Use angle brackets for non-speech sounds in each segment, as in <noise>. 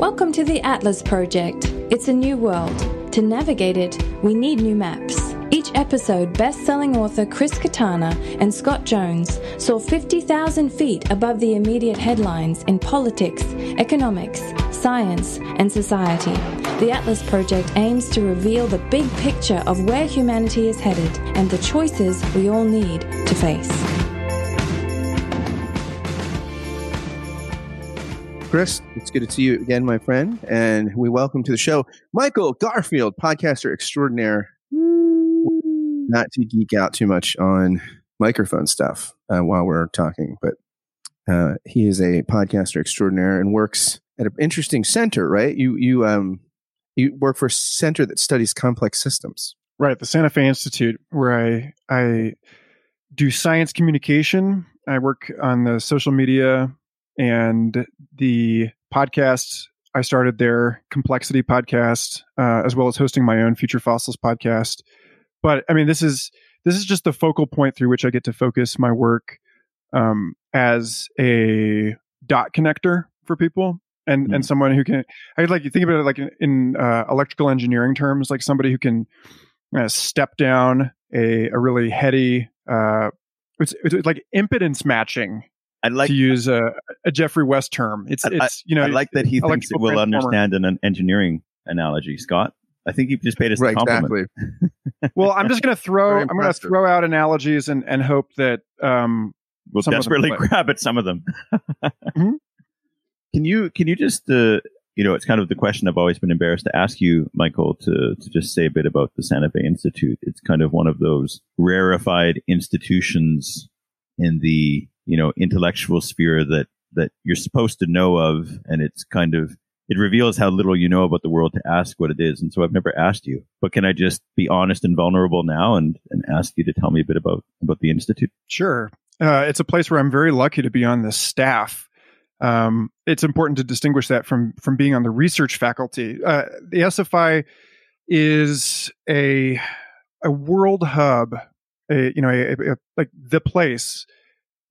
Welcome to the Atlas Project. It's a new world. To navigate it, we need new maps. Each episode, best selling author Chris Kutarna and Scott Jones soar 50,000 feet above the immediate headlines in politics, economics, science, and society. The Atlas Project aims to reveal the big picture of where humanity is headed and the choices we all need to face. Chris, it's good to see you again, my friend. And we welcome to the show Michael Garfield, podcaster extraordinaire. Not to geek out too much on microphone stuff uh, while we're talking, but uh, he is a podcaster extraordinaire and works at an interesting center, right? You you um you work for a center that studies complex systems. Right, the Santa Fe Institute, where I I do science communication. I work on the social media and the podcast I started there, Complexity Podcast, uh, as well as hosting my own Future Fossils podcast. But I mean, this is this is just the focal point through which I get to focus my work um, as a dot connector for people and mm-hmm. and someone who can I like you think about it like in, in uh, electrical engineering terms, like somebody who can uh, step down a a really heady uh, it's, it's like impedance matching I like to use a, a Geoffrey West term. It's I, it's you know I like that he thinks it will understand an engineering analogy, Scott. I think he just paid us right, a compliment. Exactly. <laughs> well, I'm just going to throw I'm going to throw out analogies and and hope that um we'll desperately grab at some of them. <laughs> mm-hmm. Can you can you just uh, you know it's kind of the question I've always been embarrassed to ask you, Michael, to to just say a bit about the Santa Fe Institute. It's kind of one of those rarefied institutions in the you know intellectual sphere that that you're supposed to know of, and it's kind of it reveals how little you know about the world to ask what it is. And so I've never asked you, but can I just be honest and vulnerable now and, and ask you to tell me a bit about, about the Institute? Sure. Uh, it's a place where I'm very lucky to be on the staff. Um, it's important to distinguish that from, from being on the research faculty. Uh, the SFI is a, a world hub, a, you know, a, a, like the place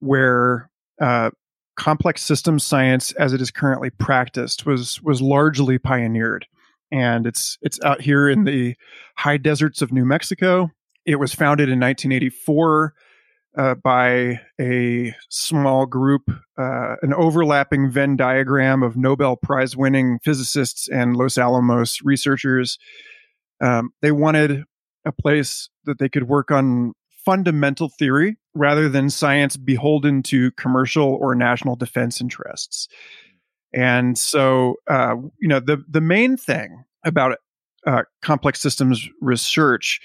where uh, complex systems science, as it is currently practiced, was was largely pioneered, and it's it's out here in the high deserts of New Mexico. It was founded in 1984 uh, by a small group, uh, an overlapping Venn diagram of Nobel Prize winning physicists and Los Alamos researchers. Um, they wanted a place that they could work on fundamental theory rather than science beholden to commercial or national defense interests. And so, uh, you know, the the main thing about uh, complex systems research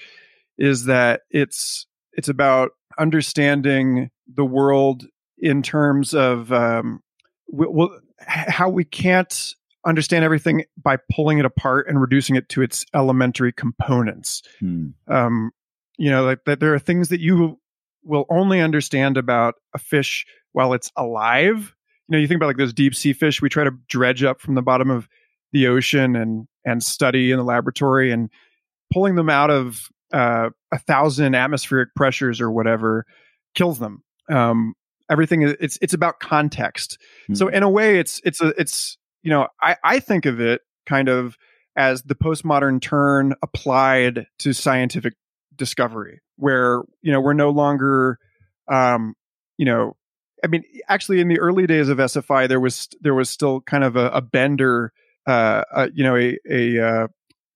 is that it's it's about understanding the world in terms of um, how we can't understand everything by pulling it apart and reducing it to its elementary components. Hmm. Um, you know, like that there are things that you will only understand about a fish while it's alive. You know, you think about like those deep sea fish we try to dredge up from the bottom of the ocean and and study in the laboratory and pulling them out of uh, a thousand atmospheric pressures or whatever kills them. Um, everything is it's it's about context. Mm-hmm. So hmm. in a way, it's it's a it's you know I I think of it kind of as the postmodern turn applied to scientific discovery where you know we're no longer um you know i mean actually in the early days of sfi there was there was still kind of a, a bender uh, uh, you know a a uh,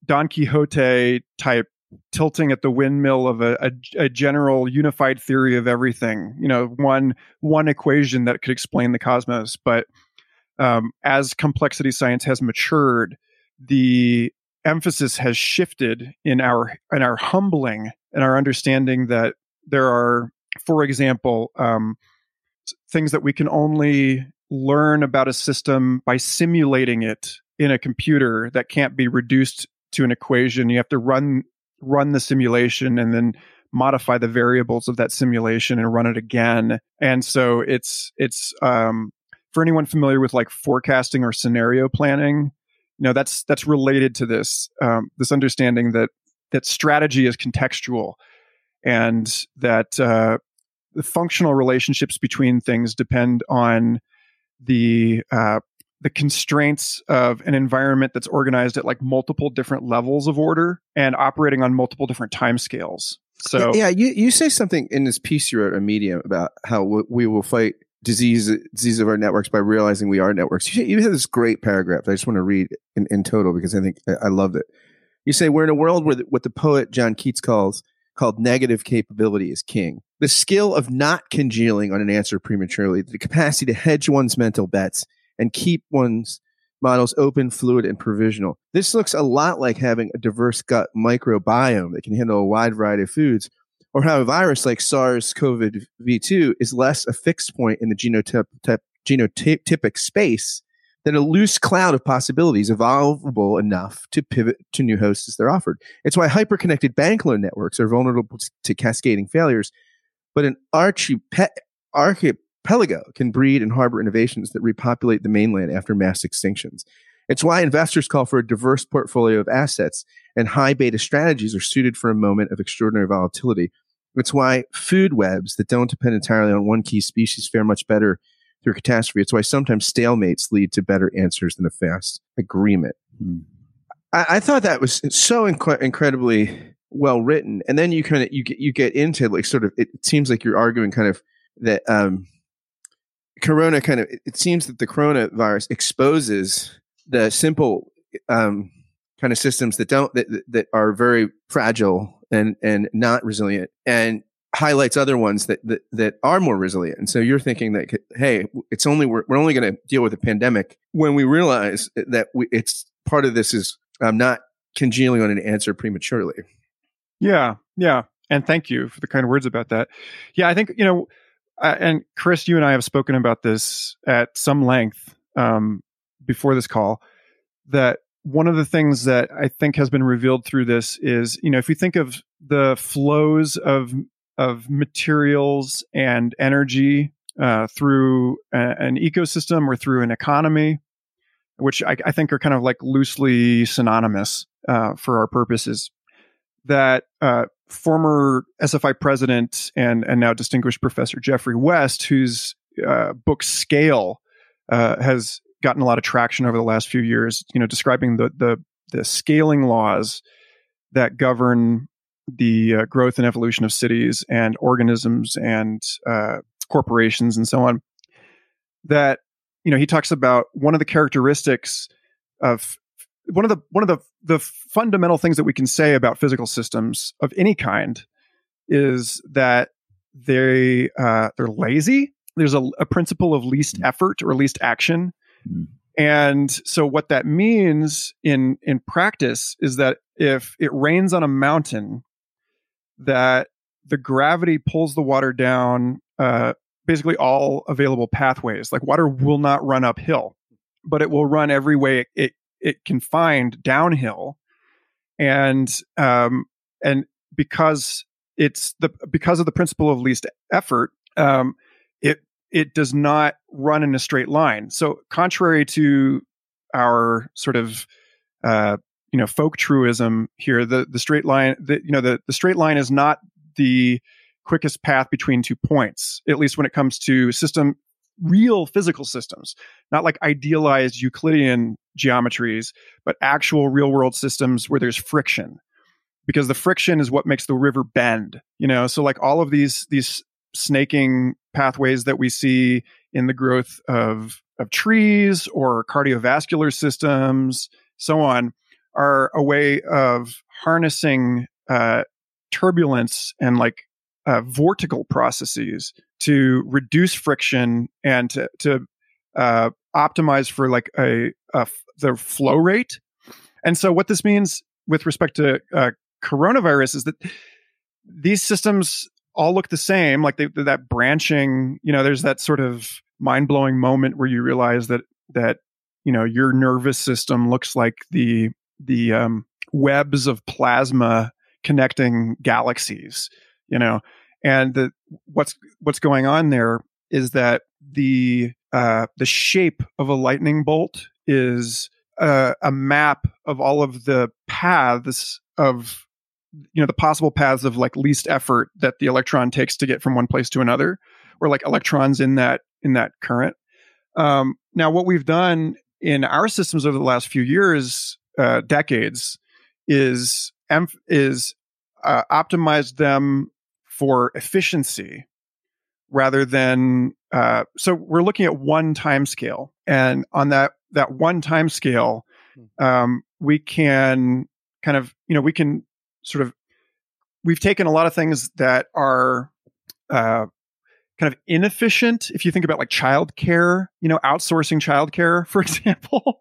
don quixote type tilting at the windmill of a, a, a, general unified theory of everything you know one one equation that could explain the cosmos. But um, as complexity science has matured the emphasis has shifted in our in our humbling and our understanding that there are, for example, um, things that we can only learn about a system by simulating it in a computer that can't be reduced to an equation. You have to run run the simulation and then modify the variables of that simulation and run it again. And so it's it's um, for anyone familiar with like forecasting or scenario planning, you know that's that's related to this um, this understanding that that strategy is contextual and that uh, the functional relationships between things depend on the uh, the constraints of an environment that's organized at like multiple different levels of order and operating on multiple different timescales. So yeah, you, you say something in this piece you wrote on Medium about how we will fight disease disease of our networks by realizing we are networks. You, you have this great paragraph. I just want to read in, in total because I think I loved it. You say we're in a world where the, what the poet John Keats calls called negative capability is king. The skill of not congealing on an answer prematurely, the capacity to hedge one's mental bets and keep one's models open, fluid, and provisional. This looks a lot like having a diverse gut microbiome that can handle a wide variety of foods, or how a virus like SARS-CoV-2 is less a fixed point in the genotyp- genotypic space than a loose cloud of possibilities evolvable enough to pivot to new hosts as they're offered. It's why hyperconnected bank loan networks are vulnerable to cascading failures, but an archipe- archipelago can breed and harbor innovations that repopulate the mainland after mass extinctions. It's why investors call for a diverse portfolio of assets and high beta strategies are suited for a moment of extraordinary volatility. It's why food webs that don't depend entirely on one key species fare much better through catastrophe. It's why sometimes stalemates lead to better answers than a fast agreement. Hmm. I, I, thought that was so inc- incredibly well written. And then you kind of you get you get into like sort of it seems like you're arguing kind of that um, corona kind of it seems that the coronavirus exposes the simple um, kind of systems that don't that that are very fragile and and not resilient and highlights other ones that, that, that are more resilient. And so you're thinking that, hey, it's only, we're, we're only going to deal with a pandemic when we realize that we, it's part of this is um, not congealing on an answer prematurely. Yeah. Yeah. And thank you for the kind words about that. Yeah. I think, you know, uh, and Chris, you and I have spoken about this at some length um, before this call that one of the things that I think has been revealed through this is, you know, if you think of the flows of of materials and energy uh, through a, an ecosystem or through an economy, which I, I think are kind of like loosely synonymous uh, for our purposes. That uh, former SFI president and and now distinguished professor Geoffrey West, whose uh, book Scale uh, has gotten a lot of traction over the last few years, you know, describing the the, the scaling laws that govern the uh, growth and evolution of cities and organisms and uh, corporations and so on. That you know, he talks about one of the characteristics of one of the one of the the fundamental things that we can say about physical systems of any kind is that they uh, they're lazy. There's a, a principle of least mm. effort or least action. Mm-hmm. And so what that means in in practice is that if it rains on a mountain that the gravity pulls the water down uh, basically all available pathways. Like water will not run uphill, but it will run every way it it, it can find downhill, and um, and because it's the because of the principle of least effort, um, it does not run in a straight line. So contrary to our sort of uh, you know folk truism here the the straight line the you know the the straight line is not the quickest path between two points at least when it comes to system real physical systems. Not like idealized euclidean geometries but actual real world systems where there's friction. Because the friction is what makes the river bend you know? So like all of these these snaking pathways that we see in the growth of of trees or cardiovascular systems so on are a way of harnessing uh, turbulence and like uh, vortical processes to reduce friction and to, to uh, optimize for like a, a, the flow rate. And so, what this means with respect to uh, coronavirus is that these systems all look the same. Like they, that branching, you know, there's that sort of mind blowing moment where you realize that that you know your nervous system looks like the the um, webs of plasma connecting galaxies you know and the, what's what's going on there is that the uh, the shape of a lightning bolt is a, a map of all of the paths of you know the possible paths of like least effort that the electron takes to get from one place to another or like electrons in that in that current um, now what we've done in our systems over the last few years, uh, decades, is is uh, optimized them for efficiency rather than uh, so we're looking at one time scale and on that that one time scale hmm. um, we can kind of you know we can sort of we've taken a lot of things that are uh, kind of inefficient if you think about like childcare you know outsourcing childcare for <laughs> example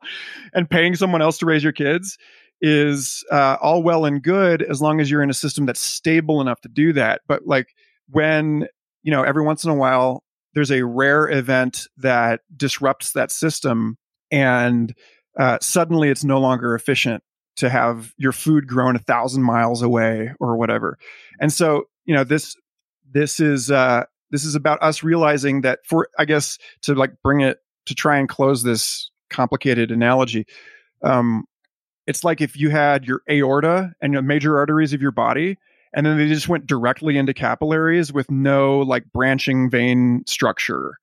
and paying someone else to raise your kids is uh, all well and good as long as you're in a system that's stable enough to do that. But like when you know every once in a while there's a rare event that disrupts that system and uh, suddenly it's no longer efficient to have your food grown a thousand miles away or whatever. And so you know this this is uh this is about us realizing that for i guess to like bring it to try and close this complicated analogy um it's like if you had your aorta and the major arteries of your body and then they just went directly into capillaries with no like branching vein structure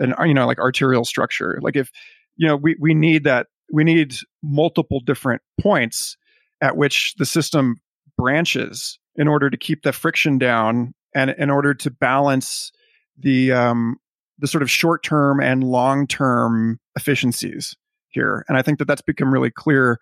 and you know like arterial structure. Like if you know we we need that we need multiple different points at which the system branches in order to keep the friction down and in order to balance the um the sort of short term and long term efficiencies here. And i think that that's become really clear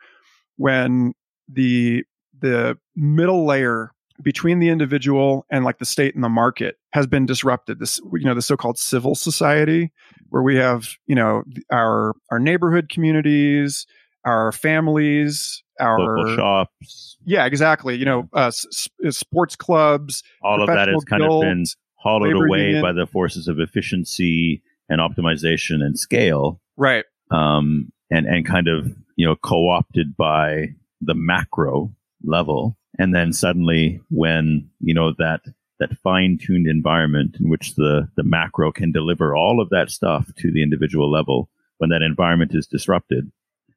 when the the middle layer between the individual and like the state and the market has been disrupted. This you know the so-called civil society where we have you know our our neighborhood communities our families our local shops. Yeah exactly. You know uh, s- sports clubs all of that has kind guilds, of been hollowed away union. by the forces of efficiency and optimization and scale right. um and and kind of you know co-opted by the macro level and then suddenly when you know that that fine-tuned environment in which the the macro can deliver all of that stuff to the individual level when that environment is disrupted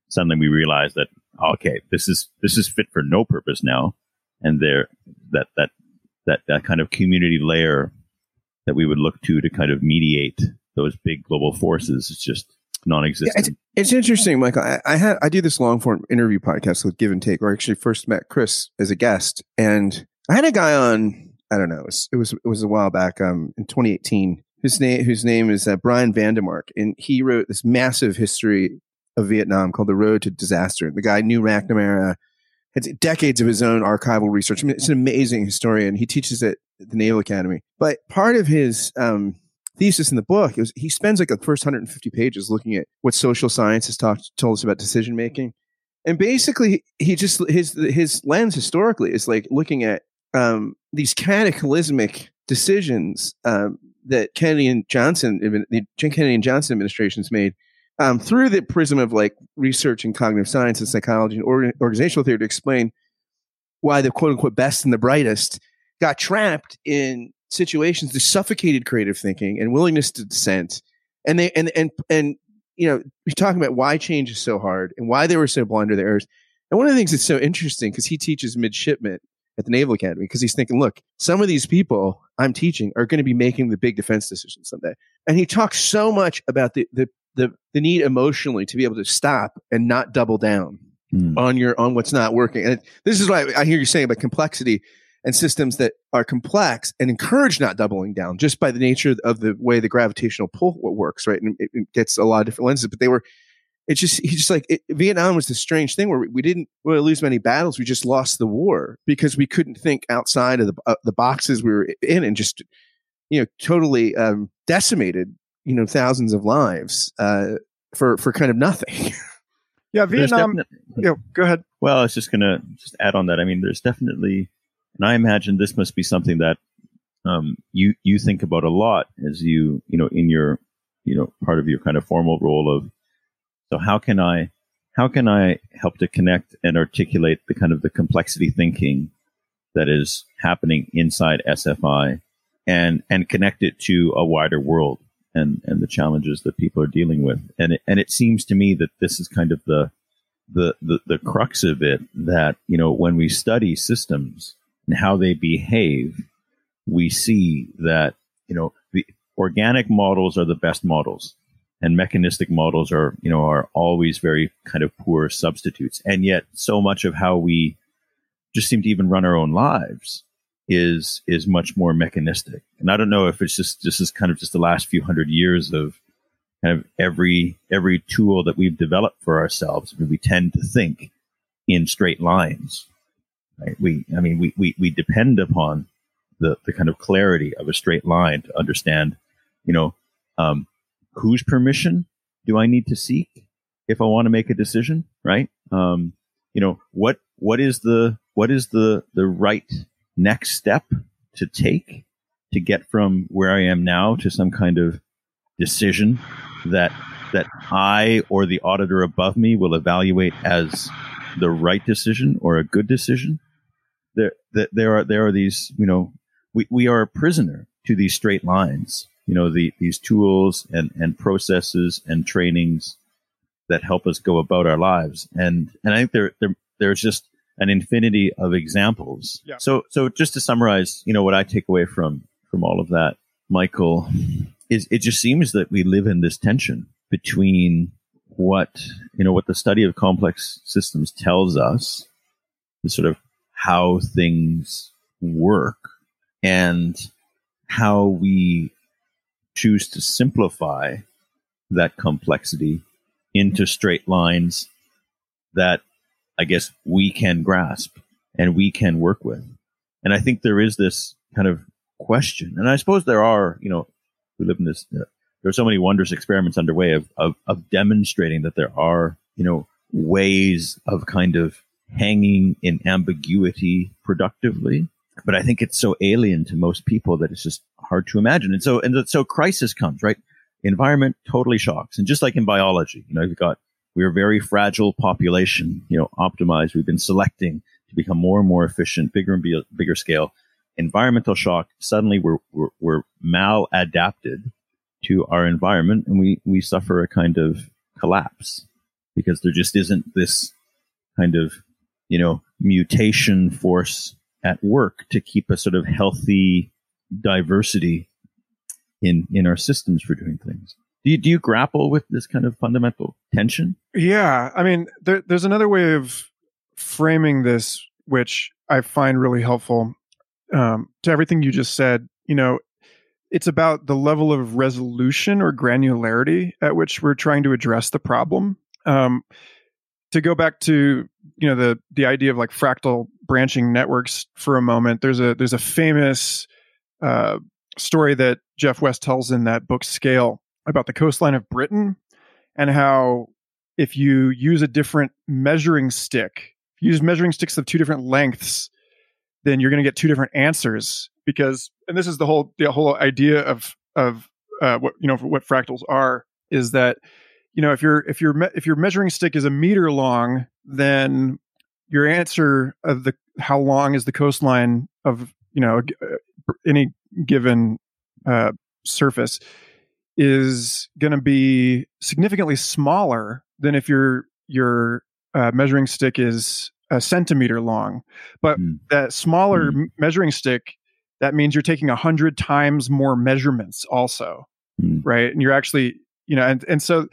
suddenly we realize that okay this is this is fit for no purpose now. And there that that that that kind of community layer that we would look to to kind of mediate those big global forces is just non-existent. Yeah, it's, it's, interesting, Michael. I, I, had I do this long form interview podcast with Give and Take, where I actually first met Chris as a guest, and I had a guy on. I don't know. It was it was, it was a while back. Um, in 2018, whose name whose name is uh, Brian Vandemark, and he wrote this massive history of Vietnam called The Road to Disaster. The guy knew McNamara, had decades of his own archival research. I mean, it's an amazing historian. He teaches at the Naval Academy, but part of his um, thesis in the book, was he spends like the first 150 pages looking at what social science has talked told us about decision making, and basically he just his his lens historically is like looking at um, these cataclysmic decisions um, that Kennedy and Johnson, the Kennedy and Johnson administrations made um, through the prism of like research in cognitive science and psychology and organizational theory to explain why the quote unquote best and the brightest got trapped in situations, the suffocated creative thinking and willingness to dissent. And they and and and you know, we're talking about why change is so hard and why they were so blind to their errors. And one of the things that's so interesting because he teaches midshipmen at the Naval Academy because he's thinking, look, some of these people I'm teaching are going to be making the big defense decisions someday. And he talks so much about the the the, the need emotionally to be able to stop and not double down mm. on your on what's not working. And this is why I hear you saying about complexity and systems that are complex and encourage not doubling down just by the nature of the way the gravitational pull works, right? And it, it gets a lot of different lenses, but they were, it's just, he just like, it, Vietnam was this strange thing where we didn't really lose many battles. We just lost the war because we couldn't think outside of the, uh, the boxes we were in and just, you know, totally um, decimated, you know, thousands of lives uh, for, for kind of nothing. <laughs> yeah, Vietnam. You know, go ahead. Well, I was just going to just add on that. I mean, there's definitely and I imagine this must be something that um, you you think about a lot as you you know in your you know part of your kind of formal role of so how can I how can I help to connect and articulate the kind of the complexity thinking that is happening inside SFI and and connect it to a wider world and and the challenges that people are dealing with? And it, and it seems to me that this is kind of the the, the the crux of it that you know when we study systems and how they behave, we see that, you know, the organic models are the best models. and mechanistic models are you know are always very kind of poor substitutes. And yet so much of how we just seem to even run our own lives is is much more mechanistic. And i don't know if it's just this is kind of just the last few hundred years of kind of every every tool that we've developed for ourselves. We tend to think in straight lines right we i mean we we, we depend upon the the kind of clarity of a straight line to understand you know um, whose permission do I need to seek if I want to make a decision, right? Um, you know, what what is the what is the the right next step to take to get from where I am now to some kind of decision that that I or the auditor above me will evaluate as the right decision or a good decision. There, there are there are these, you know, we, we are a prisoner to these straight lines you know the, these tools and, and processes and trainings that help us go about our lives and and I think there, there there's just an infinity of examples yeah. so so just to summarize you know what I take away from from all of that Michael is it just seems that we live in this tension between what you know what the study of complex systems tells us the sort of how things work and how we choose to simplify that complexity into straight lines that I guess we can grasp and we can work with. And I think there is this kind of question. And I suppose there are, you know, we live in this, uh, there are so many wondrous experiments underway of, of, of demonstrating that there are, you know, ways of kind of hanging in ambiguity productively but I think it's so alien to most people that it's just hard to imagine. And so, and so crisis comes, right? Environment totally shocks. And just like in biology, you know, you've got, we're a very fragile population, you know, optimized. We've been selecting to become more and more efficient, bigger and bigger scale. Environmental shock, suddenly we're, we're, we're maladapted to our environment and we, we suffer a kind of collapse because there just isn't this kind of, you know, mutation force at work to keep a sort of healthy diversity in in our systems for doing things. Do you, do you grapple with this kind of fundamental tension? Yeah, I mean, there, there's another way of framing this, which I find really helpful um, to everything you just said. You know, it's about the level of resolution or granularity at which we're trying to address the problem. Um, to go back to you know the the idea of like fractal branching networks for a moment there's a there's a famous uh, story that jeff west tells in that book scale about the coastline of britain and how if you use a different measuring stick use measuring sticks of two different lengths then you're going to get two different answers because and this is the whole the whole idea of of uh, what you know what fractals are is that you know if your if your if your measuring stick is a meter long then your answer of the how long is the coastline of you know uh, any given uh, surface is going to be significantly smaller than if your your uh, measuring stick is a centimeter long. But mm. that smaller mm. measuring stick that means you're taking a hundred times more measurements also, mm. right? And you're actually you know and and so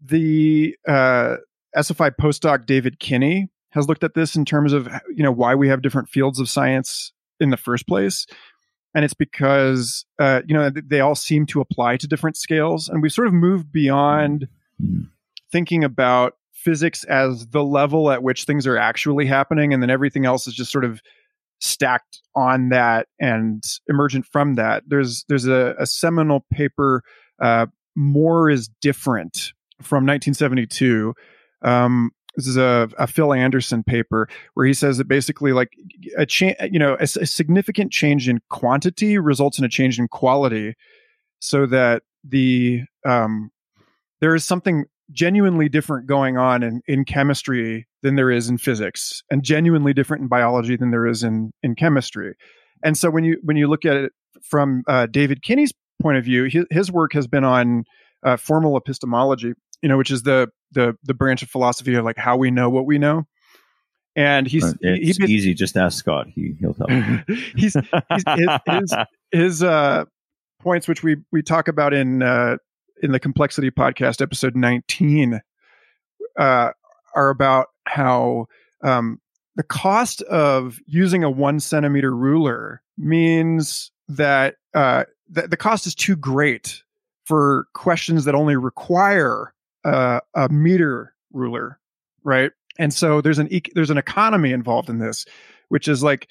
the uh, SFI postdoc David Kinney has looked at this in terms of you know why we have different fields of science in the first place, and it's because uh, you know they all seem to apply to different scales, and we've sort of moved beyond thinking about physics as the level at which things are actually happening, and then everything else is just sort of stacked on that and emergent from that. There's there's a, a seminal paper, uh, "More is Different," from 1972. Um, this is a, a, Phil Anderson paper where he says that basically, like a change, you know, a, a, significant change in quantity results in a change in quality, so that the um, there is something genuinely different going on in, in chemistry than there is in physics, and genuinely different in biology than there is in in chemistry. And so when you when you look at it from uh, David Kinney's point of view, his, his work has been on uh, formal epistemology, you know, which is the the the branch of philosophy of like how we know what we know. And he's it's he, easy. Just ask Scott. He he'll tell you. <laughs> he's, he's his his, his uh, points, which we we talk about in uh, in the Complexity Podcast, episode 19, uh, are about how um, the cost of using a one centimeter ruler means that uh, th- the cost is too great for questions that only require uh, a meter ruler, right? And so there's an e- there's an economy involved in this, which is like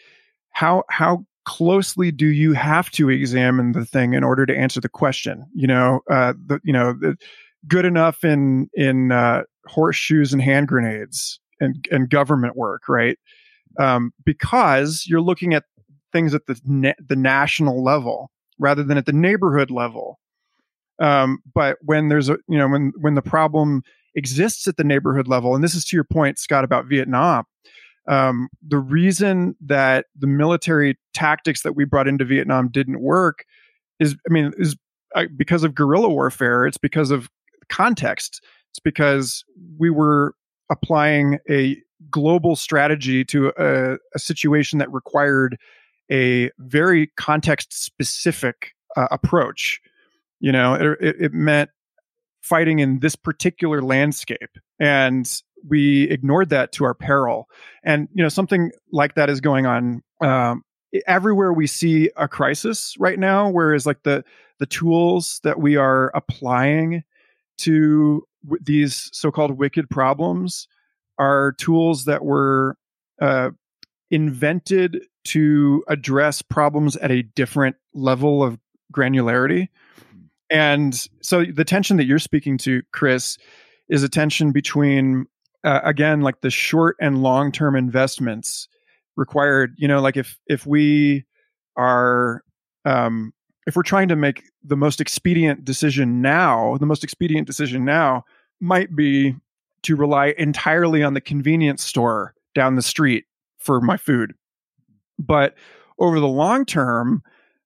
how how closely do you have to examine the thing in order to answer the question? You know, uh, the you know the, good enough in in uh, horseshoes and hand grenades and and government work, right? Um, because you're looking at things at the na- the national level rather than at the neighborhood level. Um, but when there's a you know when when the problem exists at the neighborhood level, and this is to your point, Scott, about Vietnam. Um, the reason that the military tactics that we brought into Vietnam didn't work is, I mean, is uh, because of guerrilla warfare. It's because of context. It's because we were applying a global strategy to a, a situation that required a very context specific uh, approach. You know, it, it, meant fighting in this particular landscape. And we ignored that to our peril. And, you know, something like that is going on um, everywhere we see a crisis right now, whereas like the, the tools that we are applying to w- these so-called wicked problems are tools that were uh, invented to address problems at a different level of granularity. And so the tension that you're speaking to, Chris, is a tension between, uh, again, like the short and long term investments required. You know, like if if we are um, if we're trying to make the most expedient decision now, the most expedient decision now might be to rely entirely on the convenience store down the street for my food. But over the long term,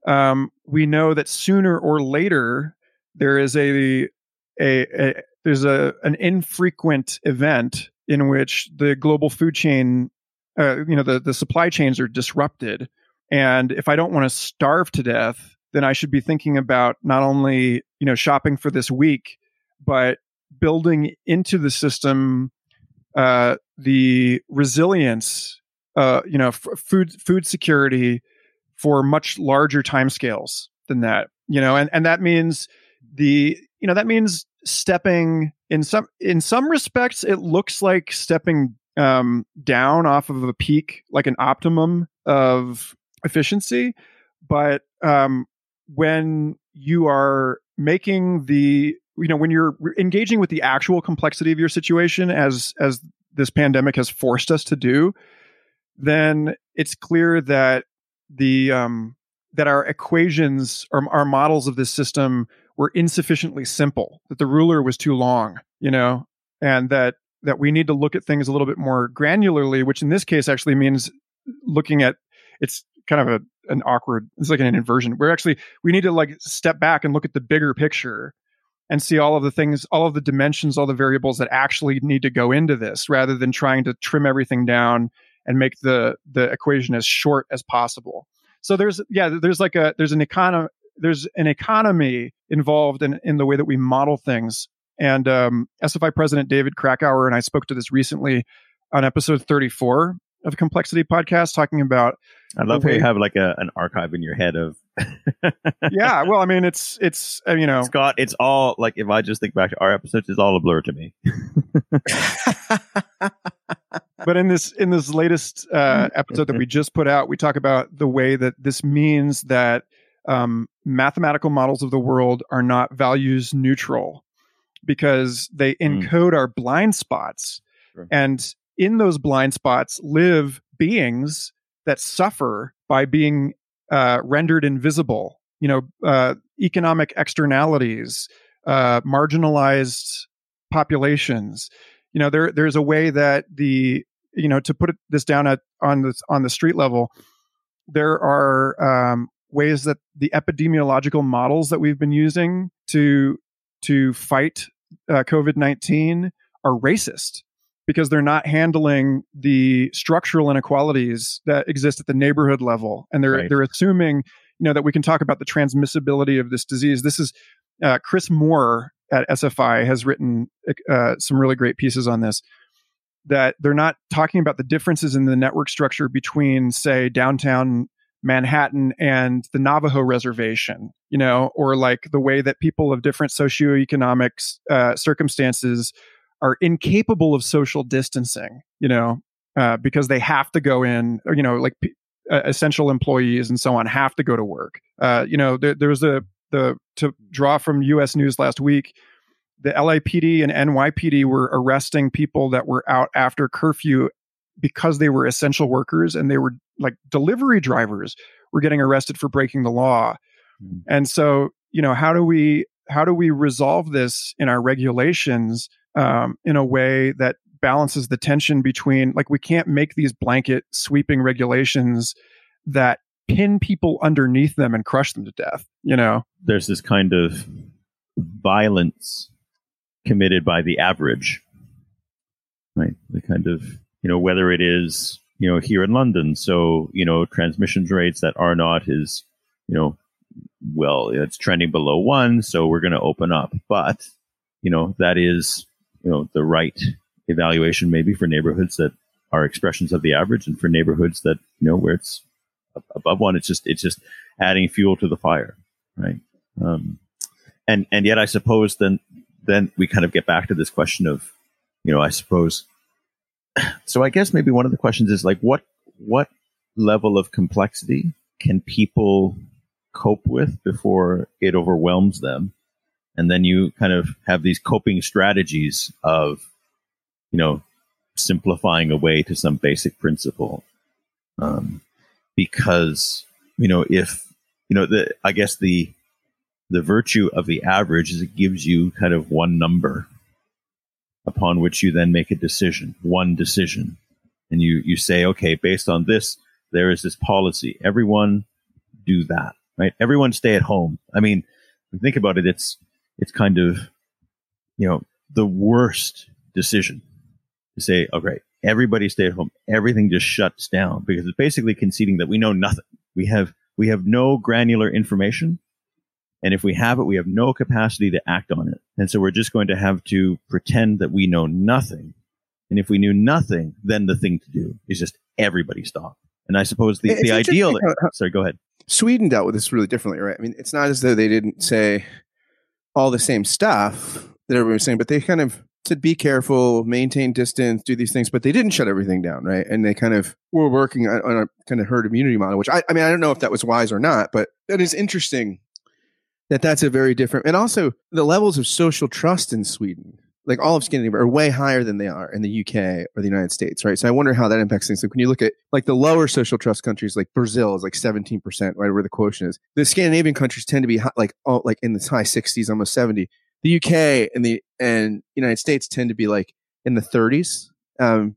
um, we know that sooner or later there is a, a, a there's a an infrequent event in which the global food chain, uh, you know, the the supply chains are disrupted. And if I don't want to starve to death, then I should be thinking about not only you know shopping for this week, but building into the system uh, the resilience, uh, you know, f- food food security for much larger timescales than that. You know, and and that means the you know that means stepping in some in some respects it looks like stepping um, down off of a peak like an optimum of efficiency. But um, when you are making the you know when you're engaging with the actual complexity of your situation as as this pandemic has forced us to do then it's clear that the um that our equations or our models of this system were insufficiently simple that the ruler was too long you know and that that we need to look at things a little bit more granularly which in this case actually means looking at it's kind of a an awkward it's like an inversion. We're actually we need to like step back and look at the bigger picture and see all of the things all of the dimensions all the variables that actually need to go into this rather than trying to trim everything down and make the the equation as short as possible. So there's yeah there's like a there's an economy there's an economy involved in in the way that we model things. And um, sfi president david krakauer and i spoke to this recently on episode 34 of complexity podcast talking about i love how you have like a, an archive in your head of <laughs> yeah well i mean it's it's uh, you know scott it's all like if i just think back to our episodes it's all a blur to me. <laughs> <laughs> But in this in this latest uh, episode that we just put out we talk about the way that this means that um, mathematical models of the world are not values neutral because they hmm. encode mm. our blind spots sure. and in those blind spots live beings that suffer by being uh, rendered invisible. You know, uh, economic externalities, uh, marginalized populations. You know, there there's a way that the you know to put this down at on the on the street level. There are um, ways that the epidemiological models that we've been using to to fight uh, COVID nineteen are racist because they're not handling the structural inequalities that exist at the neighborhood level and they're right. they're assuming you know that we can talk about the transmissibility of this disease this is uh, chris moore at SFI has written uh, some really great pieces on this. That they're not talking about the differences in the network structure between, say, downtown Manhattan and the Navajo reservation, you know, or like the way that people of different socioeconomic uh, circumstances are incapable of social distancing, you know, uh, because they have to go in, or, you know, like p- uh, essential employees and so on have to go to work. Uh, you know, there, there was a the to draw from U.S. News last week the LAPD and NYPD were arresting people that were out after curfew because they were essential workers and they were like delivery drivers were getting arrested for breaking the law. Mm. And so, you know, how do we how do we resolve this in our regulations um, in a way that balances the tension between like we can't make these blanket sweeping regulations that pin people underneath them and crush them to death you know there's this kind of violence committed by the average, right? The kind of, you know, whether it is, you know, here in London, so, you know, transmissions rates that are not is, you know, well, it's trending below one, so we're going to open up. But, you know, that is, you know, the right evaluation maybe for neighborhoods that are expressions of the average and for neighborhoods that, you know, where it's above one, it's just, it's just adding fuel to the fire, right? Um, and, and yet I suppose then then we kind of get back to this question of, you know, I suppose. So I guess maybe one of the questions is like, what what level of complexity can people cope with before it overwhelms them? And then you kind of have these coping strategies of, you know, simplifying away to some basic principle. Um, because, you know, if, you know, the, I guess the, the virtue of the average is it gives you kind of one number upon which you then make a decision, one decision. And you, you say, okay, based on this, there is this policy. Everyone do that, right? Everyone stay at home. I mean, think about it, it's, it's kind of, you know, the worst decision to say, okay, everybody stay at home. Everything just shuts down because it's basically conceding that we know nothing. We have, we have no granular information and if we have it, we have no capacity to act on it. And so we're just going to have to pretend that we know nothing. And if we knew nothing, then the thing to do is just everybody stop. And I suppose the, the ideal. How, sorry, go ahead. Sweden dealt with this really differently, right? I mean, it's not as though they didn't say all the same stuff that everybody was saying, but they kind of said be careful, maintain distance, do these things, but they didn't shut everything down, right? And they kind of were working on, on a kind of herd immunity model, which I, I mean, I don't know if that was wise or not, but that is interesting that that's a very different and also the levels of social trust in sweden like all of scandinavia are way higher than they are in the uk or the united states right? So i wonder how that impacts things. Like when you look at like the lower social trust countries like brazil is like 17% right where the quotient is. The scandinavian countries tend to be high, like all like in the high 60s almost 70 the uk and the and united states tend to be like in the 30s um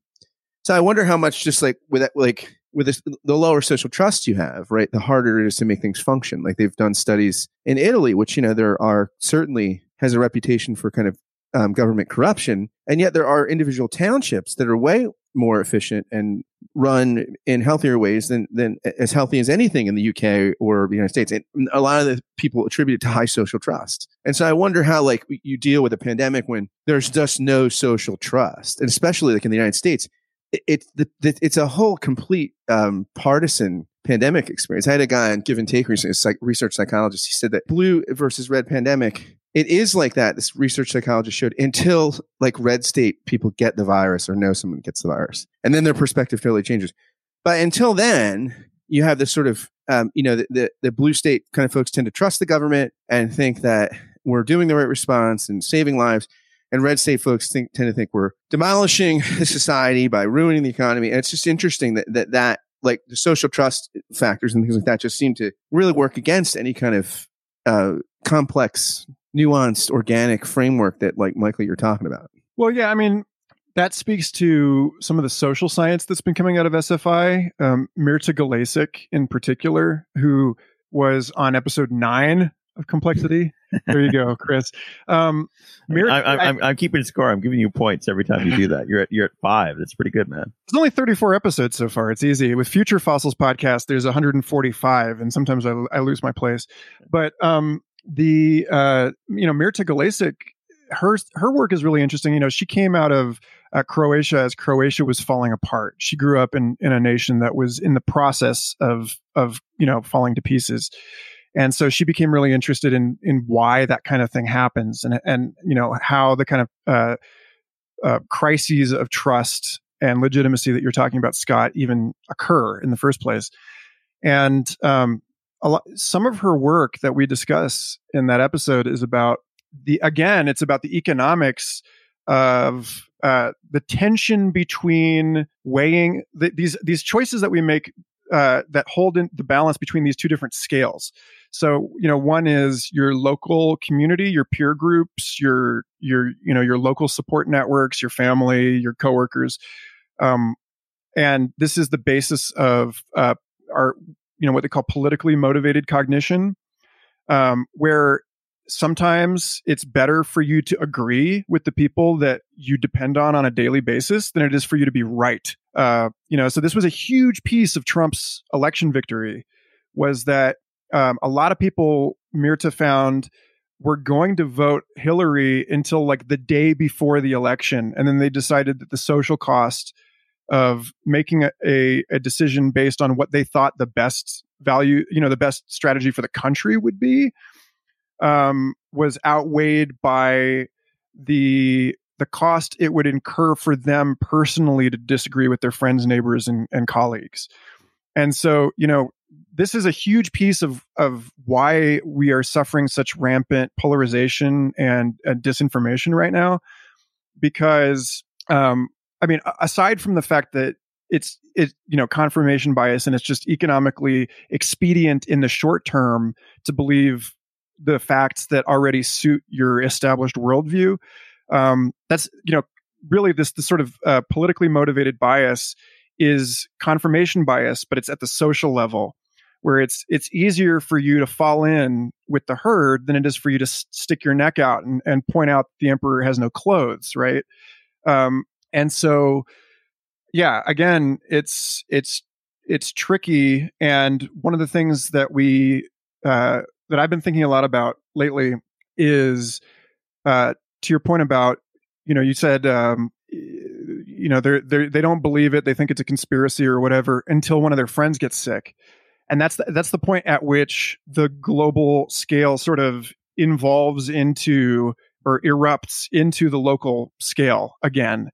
so i wonder how much just like with that like with this, the lower social trust you have, right, the harder it is to make things function. Like they've done studies in Italy, which you know there are certainly has a reputation for kind of um, government corruption, and yet there are individual townships that are way more efficient and run in healthier ways than than as healthy as anything in the UK or the United States. And a lot of the people attribute it to high social trust. And so I wonder how like you deal with a pandemic when there's just no social trust, and especially like in the United States, it's it's a whole complete um, partisan pandemic experience. I had a guy on Give and Take recently, a psych, research psychologist. He said that blue versus red pandemic, it is like that. This research psychologist showed until like red state people get the virus or know someone gets the virus, and then their perspective totally changes. But until then, you have this sort of um, you know the, the, the blue state kind of folks tend to trust the government and think that we're doing the right response and saving lives and red state folks think, tend to think we're demolishing <laughs> the society by ruining the economy. And it's just interesting that, that, that like the social trust factors and things like that just seem to really work against any kind of, uh, complex, nuanced, organic framework that like Michael, you're talking about. Well, yeah, I mean, that speaks to some of the social science that's been coming out of SFI. Um, Mirta Galesic, in particular, who was on episode nine of complexity. There you go, Chris. Um, Mir- I, am I'm keeping score. I'm giving you points every time you do that. You're at you're at five. That's pretty good, man. There's only 34 episodes so far. It's easy. With Future Fossils podcast, there's 145, and sometimes I, I lose my place. But um, the uh, you know Mirta Galesic her her work is really interesting. You know, she came out of uh, Croatia as Croatia was falling apart. She grew up in in a nation that was in the process of of you know falling to pieces, and so she became really interested in in why that kind of thing happens and and you know how the kind of uh, uh, crises of trust and legitimacy that you're talking about, Scott, even occur in the first place. And um, a lot, some of her work that we discuss in that episode is about the again, it's about the economics of uh, the tension between weighing the, these these choices that we make uh, that hold in the balance between these two different scales. So, you know, one is your local community, your peer groups, your your you know your local support networks, your family, your coworkers, um, and this is the basis of uh, our you know what they call politically motivated cognition, um, where sometimes it's better for you to agree with the people that you depend on on a daily basis than it is for you to be right. Uh, you know, so this was a huge piece of Trump's election victory was that um, a lot of people Mirta found were going to vote Hillary until like the day before the election, and then they decided that the social cost of making a, a, a decision based on what they thought the best value, you know, the best strategy for the country would be, um, was outweighed by the the cost it would incur for them personally to disagree with their friends, neighbors, and, and colleagues. And so, you know, this is a huge piece of of why we are suffering such rampant polarization and, and disinformation right now, because um, I mean, aside from the fact that it's it you know confirmation bias and it's just economically expedient in the short term to believe the facts that already suit your established worldview. Um, that's you know really this the sort of uh, politically motivated bias is confirmation bias, but it's at the social level where it's it's easier for you to fall in with the herd than it is for you to s- stick your neck out and, and point out the emperor has no clothes, right? Um, and so, yeah, again, it's it's it's tricky. And one of the things that we uh, that I've been thinking a lot about lately is uh, to your point about you know you said um, you know they're, they're they don't believe it they think it's a conspiracy or whatever until one of their friends gets sick and that's the, that's the point at which the global scale sort of involves into or erupts into the local scale again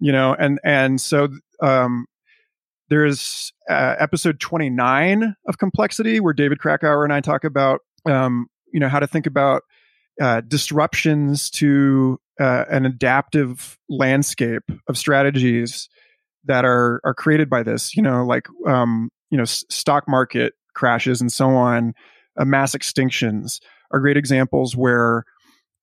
you know? And and so um there's uh, episode 29 of complexity where david krakauer and i talk about um you know how to think about uh, disruptions to uh, an adaptive landscape of strategies that are are created by this you know? Like um you know s- stock market crashes and so on uh, mass extinctions are great examples where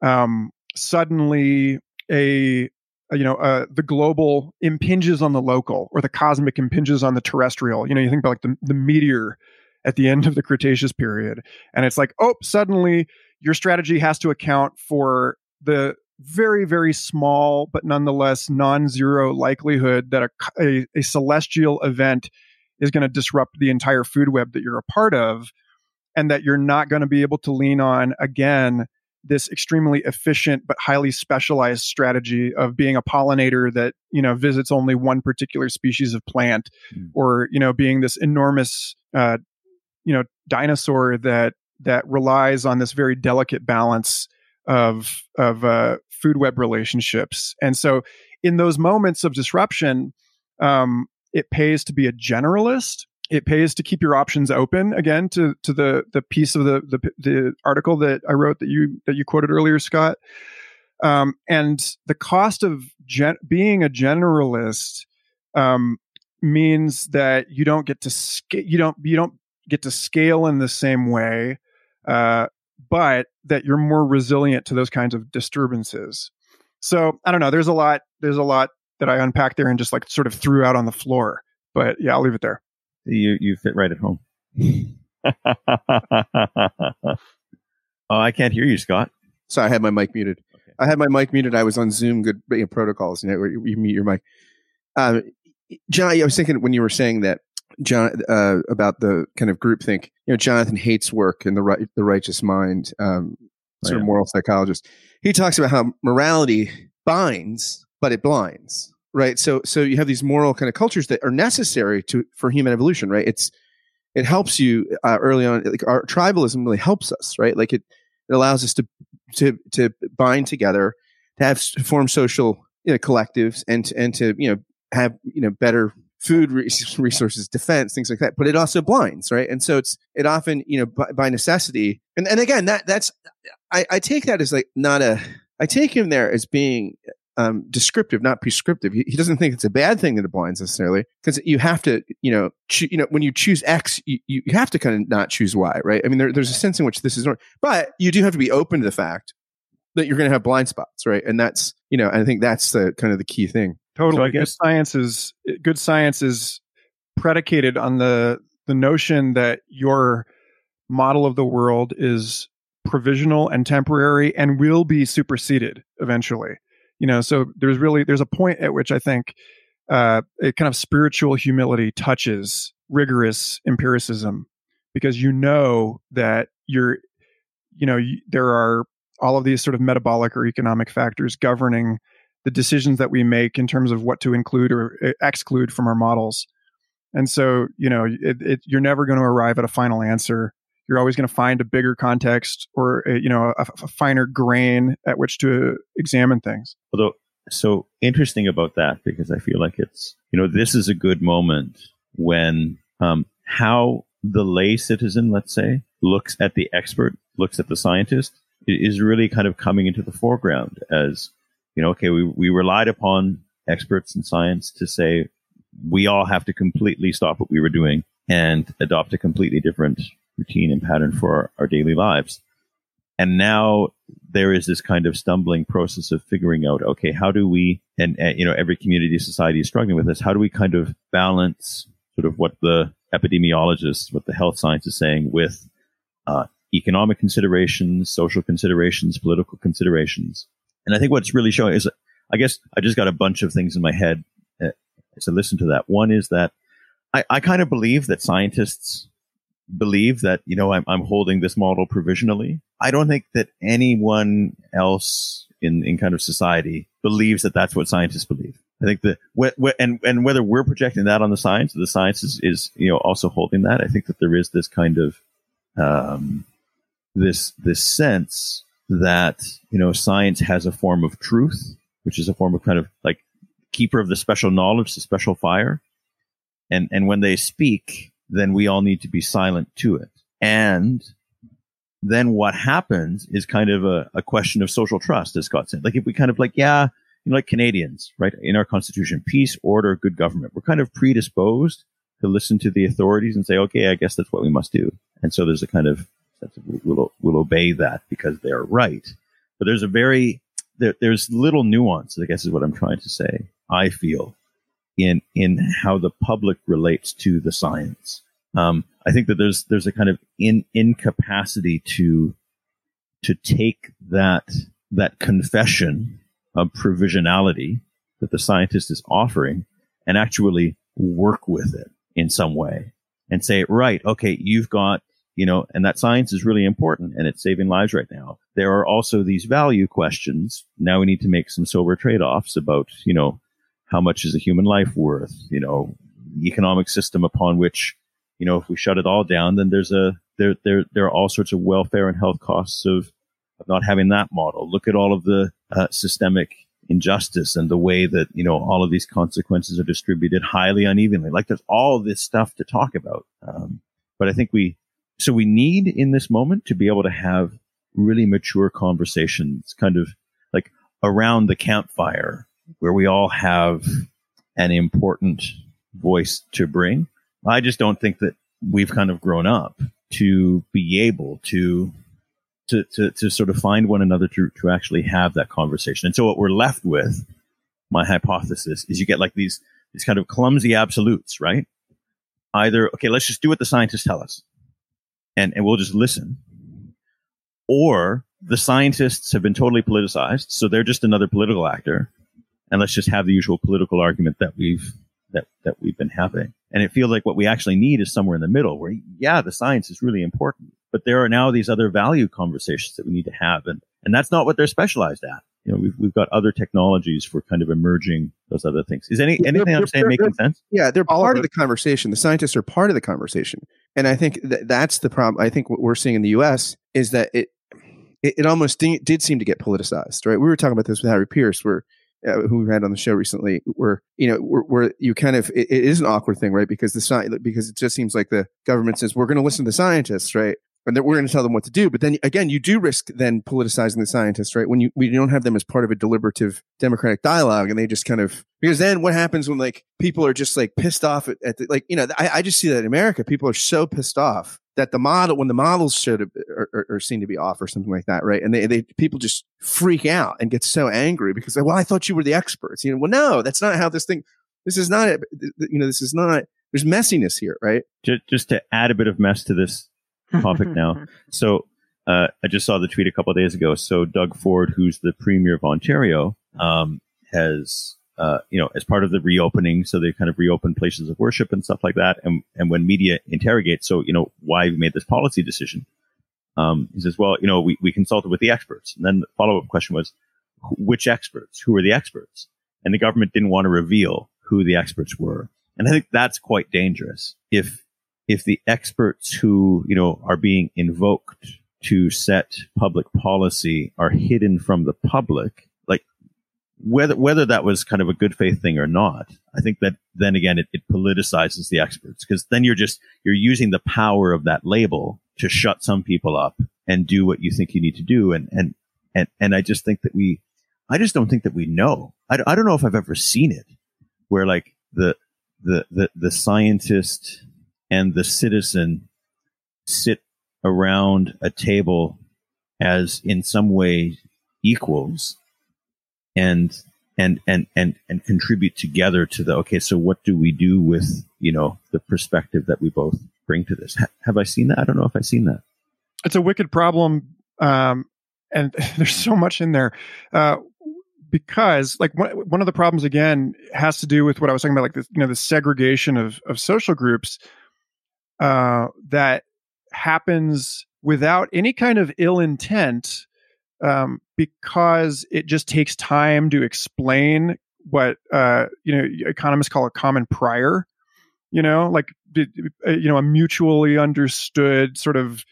um suddenly a you know uh, the global impinges on the local or the cosmic impinges on the terrestrial. You know you think about like the, the meteor at the end of the cretaceous period and it's like oh suddenly your strategy has to account for the very very small but nonetheless non-zero likelihood that a, a, a celestial event is going to disrupt the entire food web that you're a part of and that you're not going to be able to lean on again this extremely efficient but highly specialized strategy of being a pollinator that you know visits only one particular species of plant mm. or you know being this enormous uh, you know dinosaur that that relies on this very delicate balance of of uh, food web relationships and so in those moments of disruption um, it pays to be a generalist it pays to keep your options open again to to the the piece of the the, the article that I wrote that you that you quoted earlier, Scott. Um, and the cost of gen- being a generalist um, means that you don't get to. You don't you don't get to scale in the same way, uh, but that you're more resilient to those kinds of disturbances. So I don't know. There's a lot. There's a lot that I unpacked there and just like sort of threw out on the floor. But yeah, I'll leave it there. You you fit right at home. <laughs> oh, I can't hear you, Scott. So I had my mic muted. Okay. I had my mic muted. I was on Zoom. Good you know, protocols. You know, where you mute your mic. Um, John, I was thinking when you were saying that, John, uh, about the kind of group think. You know, Jonathan Haidt's work in the right, the righteous mind. Um, sort oh, yeah. of moral psychologist. He talks about how morality binds, but it blinds, right? So, so you have these moral kind of cultures that are necessary to for human evolution, right? It's it helps you uh, early on. Like our tribalism really helps us, right? Like it, it allows us to to to bind together, to have to form social you know, collectives, and to, and to you know have you know better food <laughs> resources, defense, things like that. But it also blinds, right? And so it's it often you know by, by necessity. And and again, that that's I, I take that as like not a I take him there as being um, descriptive, not prescriptive. He, he, doesn't think it's a bad thing that it blinds necessarily because you have to, you know, cho- you know, when you choose X, you, you have to kind of not choose Y, right? I mean, there, there's a sense in which this is, but you do have to be open to the fact that you're going to have blind spots, right? And that's, you know, I think that's the kind of the key thing. Totally. So I guess science is good. Science is predicated on the the notion that your model of the world is provisional and temporary and will be superseded eventually you know so there's really there's a point at which i think uh, a kind of spiritual humility touches rigorous empiricism because you know that you're you know you, there are all of these sort of metabolic or economic factors governing the decisions that we make in terms of what to include or uh, exclude from our models. And so you know it, it, you're never going to arrive at a final answer you're always going to find a bigger context or a, you know a, a, finer grain at which to examine things. Although so interesting about that because i feel like it's you know this is a good moment when um, how the lay citizen let's say looks at the expert looks at the scientist is really kind of coming into the foreground as you know okay we, we relied upon experts in science to say we all have to completely stop what we were doing and adopt a completely different routine and pattern for our, our daily lives. And now there is this kind of stumbling process of figuring out, okay, how do we, and, and, you know, every community society is struggling with this. How do we kind of balance sort of what the epidemiologists, what the health science is saying with uh, economic considerations, social considerations, political considerations? And I think what's really showing is, I guess I just got a bunch of things in my head uh, as I listen to that. One is that I, I kind of believe that scientists believe that, you know, I'm, I'm holding this model provisionally. I don't think that anyone else in, in kind of society believes that that's what scientists believe. I think that, wh- wh- and, and whether we're projecting that on the science, the science is, is, you know, also holding that. I think that there is this kind of, um, this, this sense that, you know, science has a form of truth, which is a form of kind of like keeper of the special knowledge, the special fire. And, and when they speak, then we all need to be silent to it. And then what happens is kind of a, a question of social trust, as Scott said. Like if we kind of like, yeah, you know, like Canadians, right? In our constitution, peace, order, good government. We're kind of predisposed to listen to the authorities and say, okay, I guess that's what we must do. And so there's a kind of we'll, we'll obey that because they're right. But there's a very, there, there's little nuance, I guess is what I'm trying to say. I feel in in how the public relates to the science. Um, I think that there's there's a kind of in incapacity to to take that that confession of provisionality that the scientist is offering and actually work with it in some way and say, right, okay, you've got, you know, and that science is really important and it's saving lives right now. There are also these value questions. Now we need to make some sober trade offs about, you know, how much is a human life worth? You know, economic system upon which, you know, if we shut it all down, then there's a there there there are all sorts of welfare and health costs of of not having that model. Look at all of the uh, systemic injustice and the way that you know all of these consequences are distributed highly unevenly. Like there's all this stuff to talk about. Um, but I think we so we need in this moment to be able to have really mature conversations, kind of like around the campfire where we all have an important voice to bring. I just don't think that we've kind of grown up to be able to to, to, to sort of find one another to, to actually have that conversation. And so what we're left with, my hypothesis, is you get like these these kind of clumsy absolutes, right? Either, okay, let's just do what the scientists tell us and, and we'll just listen. Or the scientists have been totally politicized, so they're just another political actor and let's just have the usual political argument that we've that that we've been having. And it feels like what we actually need is somewhere in the middle where, yeah, the science is really important, but there are now these other value conversations that we need to have. And, and that's not what they're specialized at. You know, we've, we've got other technologies for kind of emerging those other things. Is any, anything I'm saying making sense? Yeah, they're All part of the conversation. The scientists are part of the conversation. And I think that that's the problem. I think what we're seeing in the US is that it, it, it almost did seem to get politicized, right? We were talking about this with Harry Pearce, where uh, who we had on the show recently, where you know where, you kind of it, it is an awkward thing, right? Because the science because it just seems like the government says we're going to listen to scientists, right? And that we're going to tell them what to do. But then again, you do risk then politicizing the scientists, right? When you we don't have them as part of a deliberative democratic dialogue, and they just kind of because then what happens when like people are just like pissed off at, at the, like you know I, I just see that in America, people are so pissed off that the model when the models should are, are, are, seen to be off or something like that, right? And they, they people just freak out and get so angry because they, well, I thought you were the experts. You know, well, no, that's not how this thing. This is not. You know, this is not. There's messiness here, right? Just, just to add a bit of mess to this topic now. <laughs> So uh, I just saw the tweet a couple days ago. So Doug Ford, who's the premier of Ontario, um, has uh, you know, as part of the reopening. So they kind of reopen places of worship and stuff like that. And, and when media interrogates, so, you know, why we made this policy decision, um, he says, well, you know, we, we consulted with the experts. And then the follow up question was, which experts? Who are the experts? And the government didn't want to reveal who the experts were. And I think that's quite dangerous. If, if the experts who, you know, are being invoked to set public policy are hidden from the public, whether whether that was kind of a good faith thing or not, I think that then again it, it politicizes the experts because then you're just you're using the power of that label to shut some people up and do what you think you need to do, and and and and I just think that we, I just don't think that we know. I, I don't know if I've ever seen it where like the the the the scientist and the citizen sit around a table as in some way equals and and and and and contribute together to the okay so what do we do with you know the perspective that we both bring to this? Ha- have i seen that? I don't know if i've seen that. It's a wicked problem um, and <laughs> there's so much in there uh, because like one, of the problems again has to do with what i was talking about like this you know the segregation of of social groups uh, that happens without any kind of ill intent um, because it just takes time to explain what uh, you know economists call a common prior. You know, like uh, you know a mutually understood sort of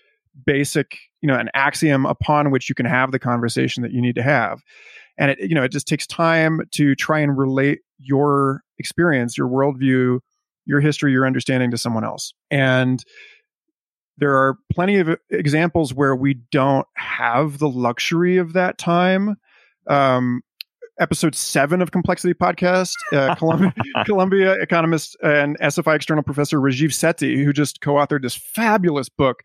basic you know an axiom upon which you can have the conversation that you need to have and it you know it just takes time to try and relate your experience your worldview your history your understanding to someone else and there are plenty of examples where we don't have the luxury of that time. Um, episode seven of Complexity Podcast, uh, <laughs> Columbia, Columbia economist and SFI external professor Rajiv Sethi, who just co-authored this fabulous book,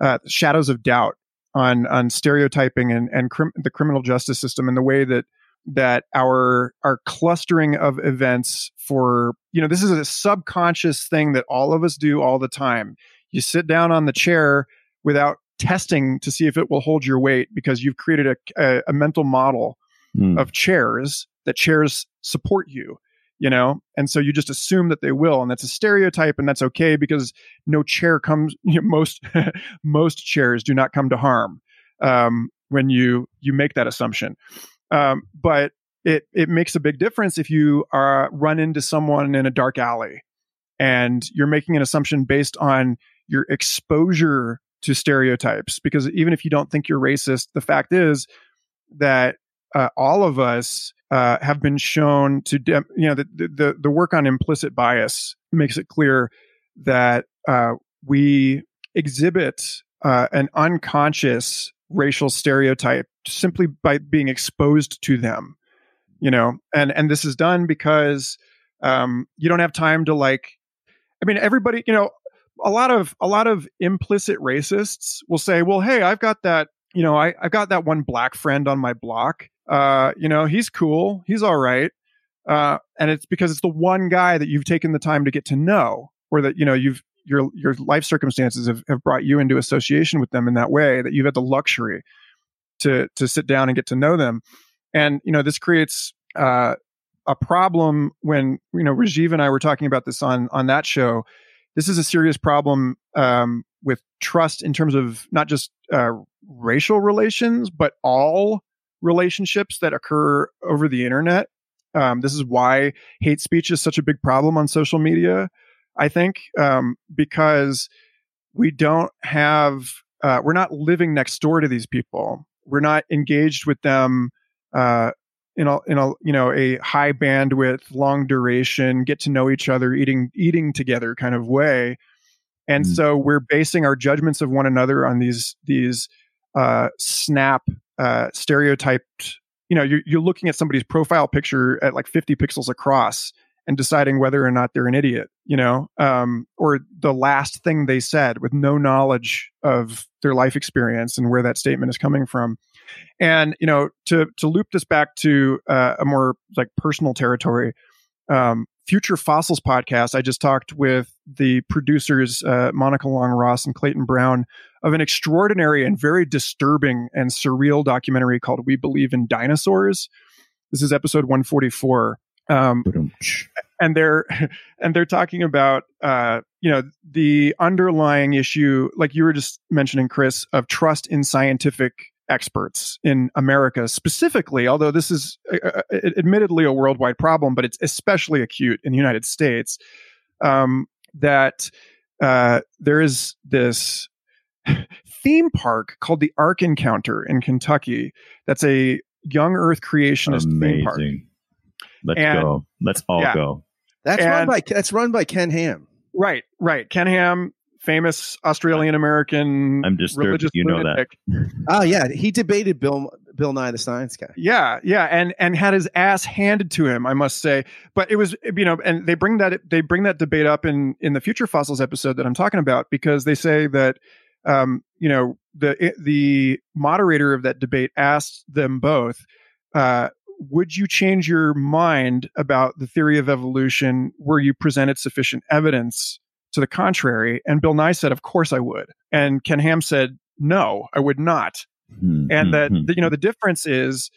uh, "Shadows of Doubt," on on stereotyping and and crim- the criminal justice system and the way that that our our clustering of events for you know this is a subconscious thing that all of us do all the time you sit down on the chair without testing to see if it will hold your weight because you've created a, a, a mental model mm. of chairs that chairs support you you know and so you just assume that they will and that's a stereotype and that's okay because no chair comes <laughs> you know, most <laughs> most chairs do not come to harm um, when you you make that assumption um, but it it makes a big difference if you are run into someone in a dark alley and you're making an assumption based on your exposure to stereotypes. Because even if you don't think you're racist, the fact is that uh, all of us uh, have been shown to, de- you know, the, the, the work on implicit bias makes it clear that uh, we exhibit uh, an unconscious racial stereotype simply by being exposed to them. You know, and and this is done because um, you don't have time to like. I mean, everybody, you know, a lot of a lot of implicit racists will say, "Well, hey, I've got that, you know, I I've got that one black friend on my block. Uh, you know, he's cool, he's all right." Uh, and it's because it's the one guy that you've taken the time to get to know, or that you know you've your your life circumstances have, have brought you into association with them in that way that you've had the luxury to to sit down and get to know them, and you know this creates uh, a problem when you know Rajiv and I were talking about this on on that show. This is a serious problem um, with trust in terms of not just uh, racial relations, but all relationships that occur over the internet. Um, this is why hate speech is such a big problem on social media. I think um, because we don't have, uh, we're not living next door to these people. We're not engaged with them uh, in a in a you know a high bandwidth, long duration, get to know each other, eating eating together kind of way. And mm. so we're basing our judgments of one another on these these uh, snap uh, stereotyped. You know, you're, you're looking at somebody's profile picture at like 50 pixels across and deciding whether or not they're an idiot. You know, um, or the last thing they said with no knowledge of their life experience and where that statement is coming from. And you know, to to loop this back to uh, a more like personal territory, um, Future Fossils podcast, I just talked with the producers uh, Monica Long Ross and Clayton Brown of an extraordinary and very disturbing and surreal documentary called "We Believe in Dinosaurs." This is episode 144. Um, and they're <laughs> and they're talking about uh, you know the underlying issue, like you were just mentioning, Chris, of trust in scientific experts in America specifically, although this is uh, uh admittedly a worldwide problem, but it's especially acute in the United States, um, that uh, there is this <laughs> theme park called the Ark Encounter in Kentucky. That's a young Earth creationist Amazing. theme park. Let's and, go. Let's all yeah. go. That's and, run by that's run by Ken Ham. Right, right. Ken Ham famous Australian American. I'm just religious you lunatic. know that. <laughs> oh yeah, he debated Bill Bill Nye the Science Guy. Yeah, yeah, and and had his ass handed to him, I must say. But it was you know, and they bring that they bring that debate up in in the Future Fossils episode that I'm talking about because they say that um, you know the the moderator of that debate asked them both. Uh, would you change your mind about the theory of evolution were you presented sufficient evidence to the contrary. And Bill Nye said, Of course I would. And Ken Ham said, No, I would not. Mm-hmm. And that, hmm. you know, the difference is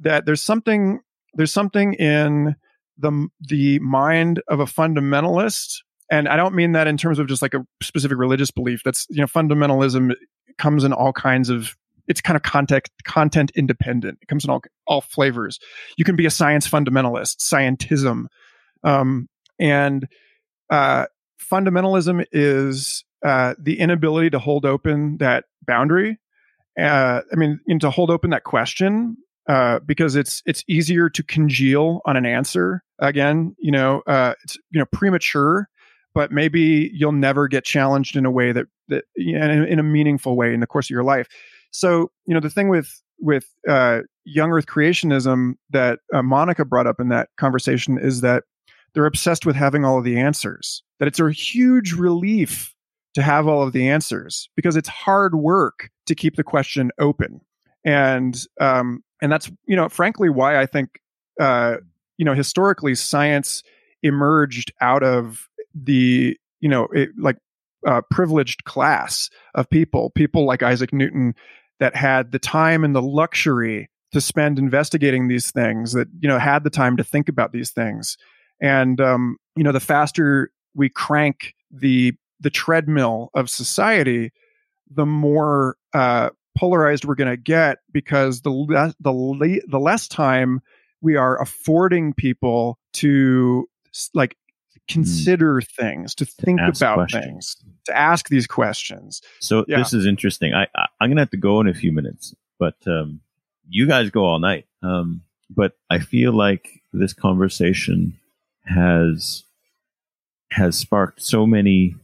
that there's something, there's something in the, the mind of a fundamentalist. And I don't mean that in terms of just like a specific religious belief. That's, you know, fundamentalism comes in all kinds of it's kind of content content independent. It comes in all all flavors. You can be a science fundamentalist, scientism, um, and uh, fundamentalism is uh, the inability to hold open that boundary. Uh, I mean, to hold open that question uh, because it's it's easier to congeal on an answer. Again, you know, uh, it's you know premature, but maybe you'll never get challenged in a way that that in, in, a meaningful way in the course of your life. So, you know, the thing with with uh, young Earth creationism that uh, Monica brought up in that conversation is that they're obsessed with having all of the answers, that it's a huge relief to have all of the answers because it's hard work to keep the question open. And, um, and that's, you know, frankly, why I think, uh, you know, historically science emerged out of the, you know, it, like, uh, privileged class of people, people like Isaac Newton that had the time and the luxury to spend investigating these things that you know had the time to think about these things and um, you know, the faster we crank the the treadmill of society, the more uh, polarized we're going to get because the le- the le- the less time we are affording people to like consider mm. things, to think to about questions. things, to ask these questions. So yeah. this is interesting. I, I am gonna have to go in a few minutes, but um, you guys go all night. Um, but I feel like this conversation has has sparked so many,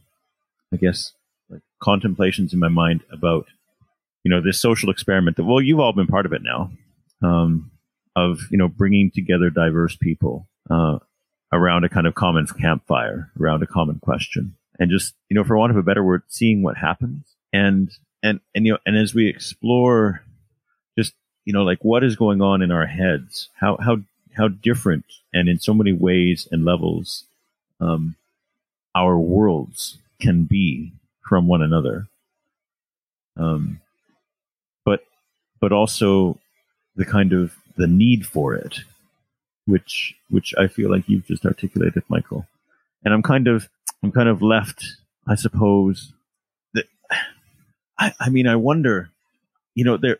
I guess, like contemplations in my mind about you know this social experiment that well you've all been part of it now um, of you know bringing together diverse people uh, around a kind of common campfire around a common question. And just you know for want of a better word seeing what happens. And and and you know and as we explore just you know like what is going on in our heads how how how different and in so many ways and levels um, our worlds can be from one another. Um, but but also the kind of the need for it which which I feel like you've just articulated, Michael. And I'm kind of I'm kind of left, I suppose. That <sighs> I, I mean, I wonder, you know, there.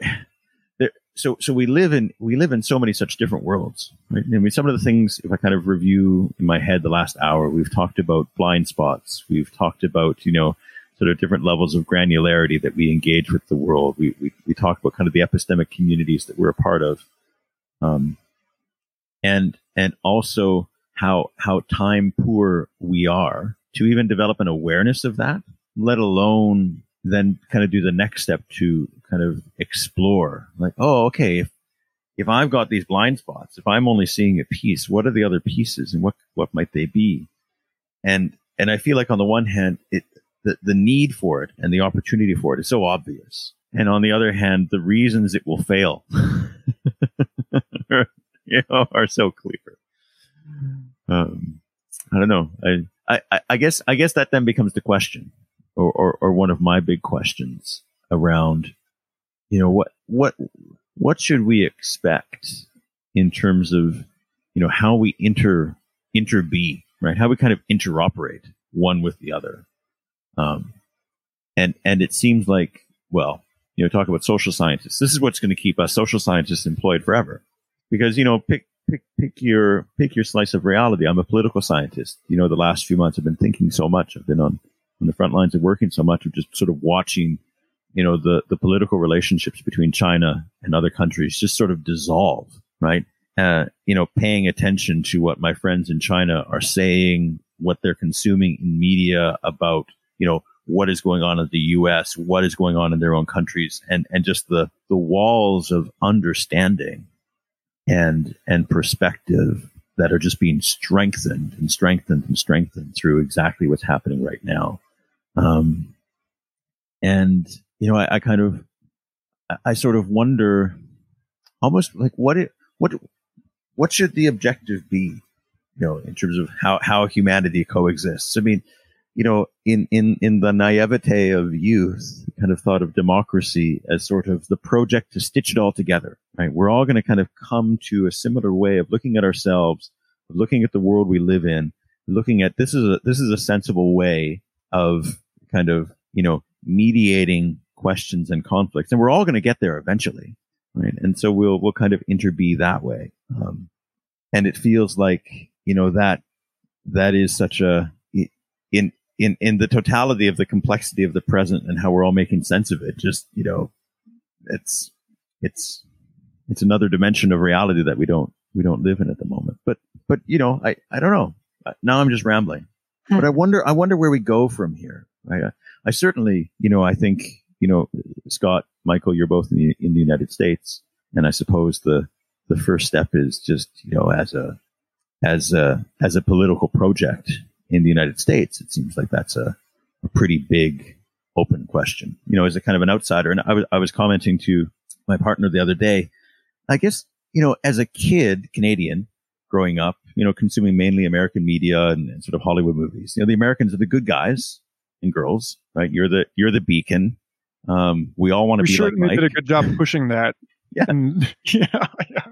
So so we live in we live in so many such different worlds. Right? I mean, some of the things, if I kind of review in my head the last hour, we've talked about blind spots. We've talked about you know sort of different levels of granularity that we engage with the world. We, we, we talk about kind of the epistemic communities that we're a part of. Um, and, and also how, how time poor we are to even develop an awareness of that, let alone then kind of do the next step to kind of explore like, oh, okay, if, if I've got these blind spots, if I'm only seeing a piece, what are the other pieces and what, what might they be? And, and I feel like on the one hand, it, the, the need for it and the opportunity for it is so obvious. And on the other hand, the reasons it will fail <laughs> you know, are so clear. Um, I don't know. I, I, I guess, I guess that then becomes the question or, or, or one of my big questions around, you know, what, what, what should we expect in terms of, you know, how we inter, inter be, right? How we kind of interoperate one with the other. Um, and and it seems like, well, you know, talk about social scientists. This is what's going to keep us social scientists employed forever, because you know, pick pick pick your pick your slice of reality. I'm a political scientist. You know, the last few months I've been thinking so much. I've been on on the front lines of working so much of just sort of watching, you know, the the political relationships between China and other countries just sort of dissolve, right? Uh, you know, paying attention to what my friends in China are saying, what they're consuming in media about you know, what is going on in the U.S., what is going on in their own countries, and and just the the walls of understanding and and perspective that are just being strengthened and strengthened and strengthened through exactly what's happening right now. Um, and you know, I, I kind of, I sort of wonder, almost like what it, what, what should the objective be? You know, in terms of how how humanity coexists. I mean, you know, in, in, in the naivete of youth, kind of thought of democracy as sort of the project to stitch it all together, right? We're all going to kind of come to a similar way of looking at ourselves, looking at the world we live in, looking at this is a, this is a sensible way of kind of, you know, mediating questions and conflicts. And we're all going to get there eventually, right? And so we'll, we'll kind of interbe that way. Um, and it feels like, you know, that, that is such a, in in in the totality of the complexity of the present and how we're all making sense of it just you know it's it's it's another dimension of reality that we don't we don't live in at the moment but but you know i i don't know now i'm just rambling but i wonder i wonder where we go from here i uh, i certainly you know i think you know scott michael you're both in the, in the united states and i suppose the the first step is just you know as a as a as a political project in the United States, it seems like that's a, a pretty big open question. You know, as a kind of an outsider, and I was I was commenting to my partner the other day. I guess you know, as a kid, Canadian, growing up, you know, consuming mainly American media and, and, sort of Hollywood movies. You know, the Americans are the good guys and girls, right? You're the you're the beacon. Um, we all want to be sure like Mike. did a good job <laughs> pushing that. <laughs> yeah. And, <laughs> yeah, yeah,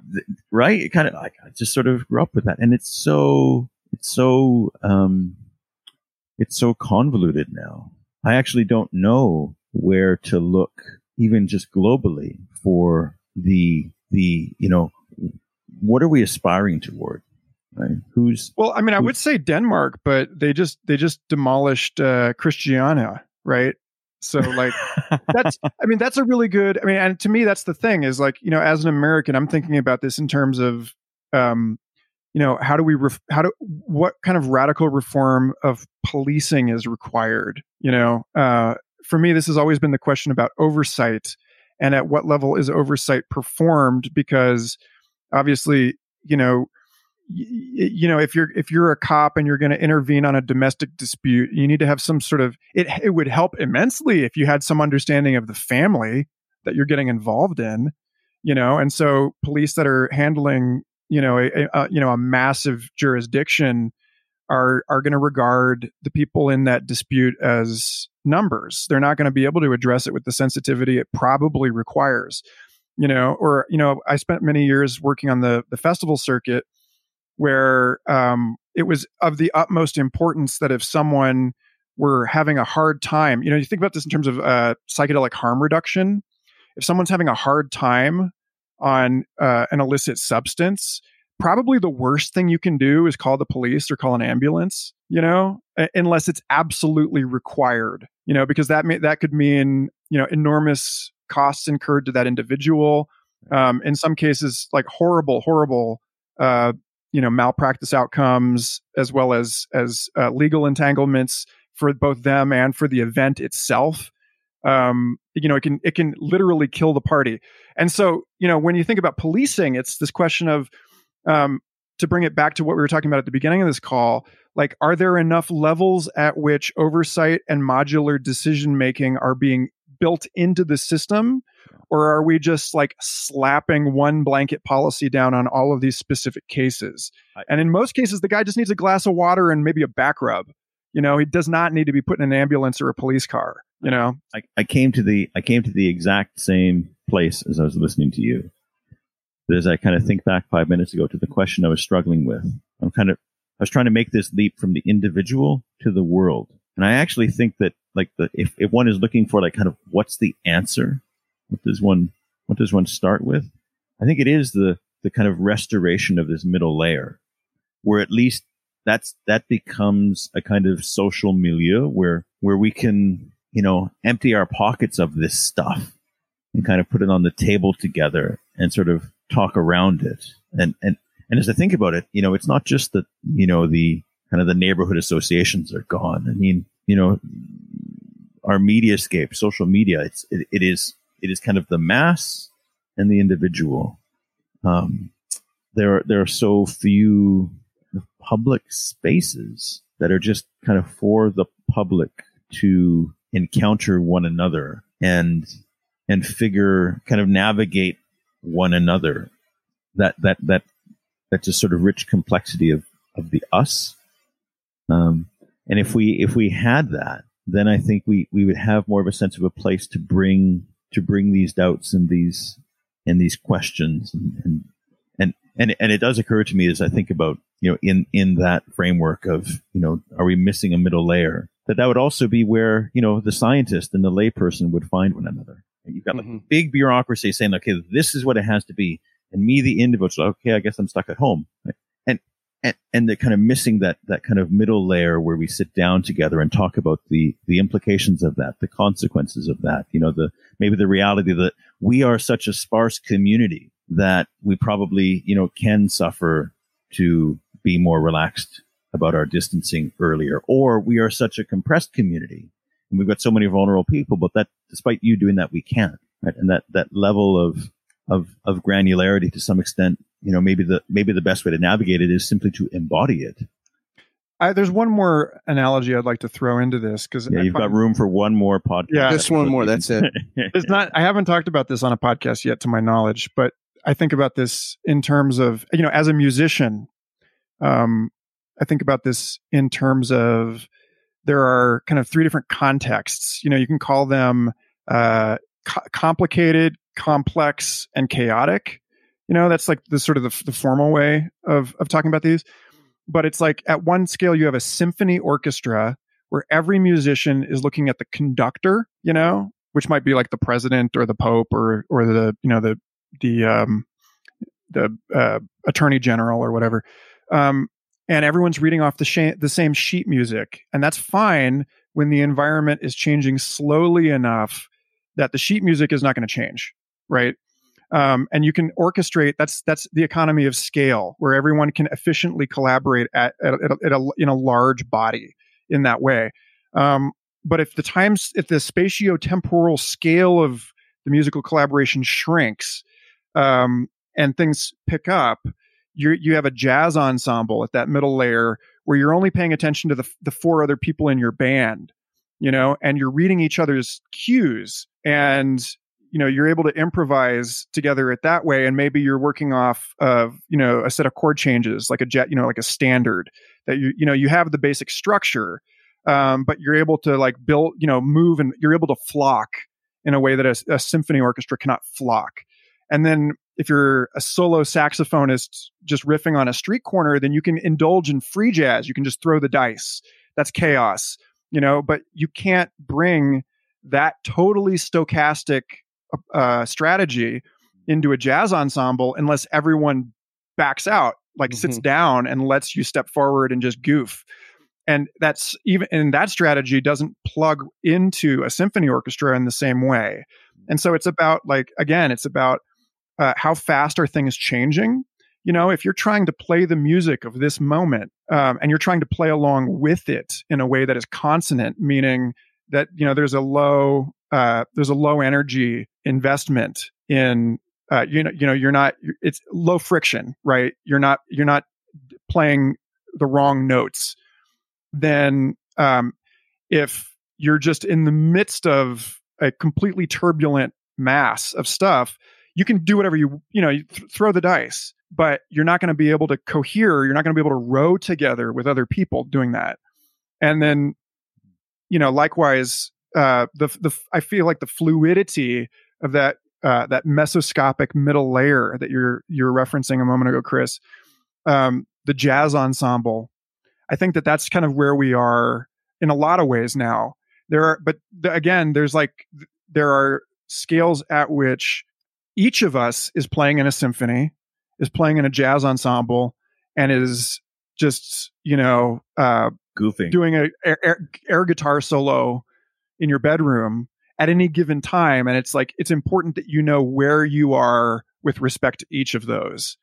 right. It kind of like I just sort of grew up with that, and it's so it's so um, it's so convoluted now. I actually don't know where to look, even just globally, for the the you know what are we aspiring toward? Right? Who's well? I mean, I would say Denmark, but they just they just demolished uh, Christiania, right? So like <laughs> that's I mean that's a really good I mean and to me that's the thing is like you know as an American I'm thinking about this in terms of um you know how do we ref- how do what kind of radical reform of policing is required you know uh, for me this has always been the question about oversight and at what level is oversight performed because obviously you know you know if you're if you're a cop and you're going to intervene on a domestic dispute you need to have some sort of it it would help immensely if you had some understanding of the family that you're getting involved in you know and so police that are handling you know a, a you know a massive jurisdiction are are going to regard the people in that dispute as numbers. They're not going to be able to address it with the sensitivity it probably requires. You know, or you know, I spent many years working on the the festival circuit, where um, it was of the utmost importance that if someone were having a hard time, you know, you think about this in terms of uh, psychedelic harm reduction. If someone's having a hard time on uh, an illicit substance, probably the worst thing you can do is call the police or call an ambulance, you know, unless it's absolutely required, you know, because that may, that could mean, you know, enormous costs incurred to that individual. Um, in some cases, like horrible, horrible, uh, you know, malpractice outcomes, as well as as uh, legal entanglements for both them and for the event itself. Um, you know, it can it can literally kill the party. And so, you know, when you think about policing, it's this question of um, to bring it back to what we were talking about at the beginning of this call, like, are there enough levels at which oversight and modular decision making are being built into the system? Or are we just like slapping one blanket policy down on all of these specific cases? And in most cases, the guy just needs a glass of water and maybe a back rub. You know, he does not need to be put in an ambulance or a police car. You know, I, I came to the I came to the exact same place as I was listening to you as I kind of think back five minutes ago to the question I was struggling with. I'm kind of, I was trying to make this leap from the individual to the world. And I actually think that like the, if, if one is looking for like kind of what's the answer, what does one, what does one start with? I think it is the, the kind of restoration of this middle layer where at least that's, that becomes a kind of social milieu where, where we can, you know, empty our pockets of this stuff and kind of put it on the table together and sort of talk around it. And, and, and as I think about it, you know, it's not just that, you know, the kind of the neighborhood associations are gone. I mean, you know, our media scape, social media, it's, it, it is, it is kind of the mass and the individual. Um, there, there are so few public spaces that are just kind of for the public to encounter one another and and figure kind of navigate one another. That that that that just sort of rich complexity of of the us. Um, and if we if we had that, then I think we we would have more of a sense of a place to bring to bring these doubts and these and these questions and and and and, and it does occur to me as I think about you know in in that framework of you know are we missing a middle layer that that would also be where you know the scientist and the layperson would find one another You've got like mm-hmm. big bureaucracy saying, okay, this is what it has to be. And me, the individual, okay, I guess I'm stuck at home. Right? And, and, they're kind of missing that, that kind of middle layer where we sit down together and talk about the, the implications of that, the consequences of that, you know, the, maybe the reality that we are such a sparse community that we probably, you know, can suffer to be more relaxed about our distancing earlier, or we are such a compressed community and we've got so many vulnerable people, but that despite you doing that, we can't. Right? And that that level of of of granularity to some extent, you know, maybe the maybe the best way to navigate it is simply to embody it. I, there's one more analogy I'd like to throw into this because yeah, you've got room for one more podcast. Yeah, just one more. That's it. it's not. I haven't talked about this on a podcast yet, to my knowledge, but I think about this in terms of you know, as a musician, um, I think about this in terms of there are kind of three different contexts. You know, you can call them uh, co- complicated, complex, and chaotic. You know, that's like the sort of the, the formal way of of talking about these. But it's like at one scale, you have a symphony orchestra where every musician is looking at the conductor. You know, which might be like the president or the pope or or the you know the the um, the uh, attorney general or whatever. Um, and everyone's reading off the, sh- the same sheet music. And that's fine when the environment is changing slowly enough that the sheet music is not going to change, right? Um, and you can orchestrate. That's that's the economy of scale, where everyone can efficiently collaborate at, at, at, a, at a, in a large body in that way. Um, but if the times, if the spatio-temporal scale of the musical collaboration shrinks, um, and things pick up, you you have a jazz ensemble at that middle layer where you're only paying attention to the the four other people in your band, you know, and you're reading each other's cues and you know you're able to improvise together it that way and maybe you're working off of you know a set of chord changes like a jet you know like a standard that you you know you have the basic structure um, but you're able to like build you know move and you're able to flock in a way that a, a symphony orchestra cannot flock and then if you're a solo saxophonist just riffing on a street corner, then you can indulge in free jazz. You can just throw the dice. That's chaos, you know, but you can't bring that totally stochastic uh, strategy into a jazz ensemble unless everyone backs out, like mm-hmm. sits down and lets you step forward and just goof. And that's even, and that strategy doesn't plug into a symphony orchestra in the same way. And so it's about like, again, it's about uh, how fast are things changing? You know, if you're trying to play the music of this moment um, and you're trying to play along with it in a way that is consonant, meaning that you know there's a low uh, there's a low energy investment in uh, you know you know you're not it's low friction right? You're not you're not playing the wrong notes. Then um, if you're just in the midst of a completely turbulent mass of stuff you can do whatever you you know you th- throw the dice but you're not going to be able to cohere you're not going to be able to row together with other people doing that. And then you know likewise uh the the i feel like the fluidity of that uh that mesoscopic middle layer that you're you're referencing a moment ago chris um the jazz ensemble i think that that's kind of where we are in a lot of ways now. There are but the, again there's like there are scales at which each of us is playing in a symphony, is playing in a jazz ensemble, and is just you know uh, goofing, doing a air, air guitar solo in your bedroom at any given time, and it's like it's important that you know where you are with respect to each of those.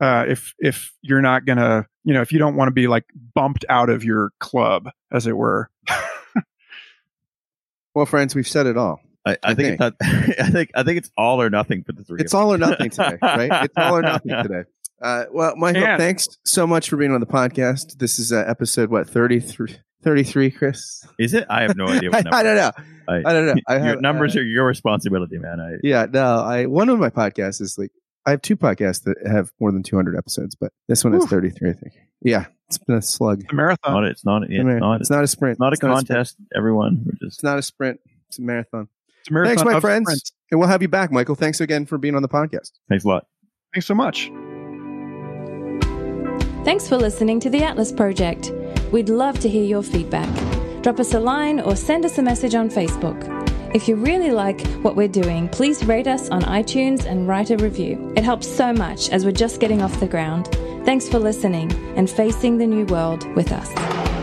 Uh, if if you're not gonna, you know, if you don't want to be like bumped out of your club, as it were. well, friends, we've said it all. I, I, think, think. <laughs> I think I think it's all or nothing for the three. It's all or <laughs> nothing today, right? It's all or nothing <laughs> today. Uh, well, Michael, and, thanks so much for being on the podcast. This is uh, episode what 33, 33, Chris. Is it? I have no idea. <laughs> I, I, don't know. I, I don't know. I have, your numbers uh, are your responsibility, man. I, yeah, no. I one of my podcasts is like I have two podcasts that have more than two hundred episodes, but this one is thirty three. I think. Yeah, it's been a slug. a marathon. Not, it's not. It's, not, it's not a sprint. Not a it's contest. Not a everyone. We're just. It's not a sprint. It's a marathon. It's a marathon. Thanks, my friends. friends. And we'll have you back, Michael. Thanks again for being on the podcast. Thanks a lot. Thanks so much. Thanks for listening to the Atlas Project. We'd love to hear your feedback. Drop us a line or send us a message on Facebook. If you really like what we're doing, please rate us on iTunes and write a review. It helps so much as we're just getting off the ground. Thanks for listening and facing the new world with us.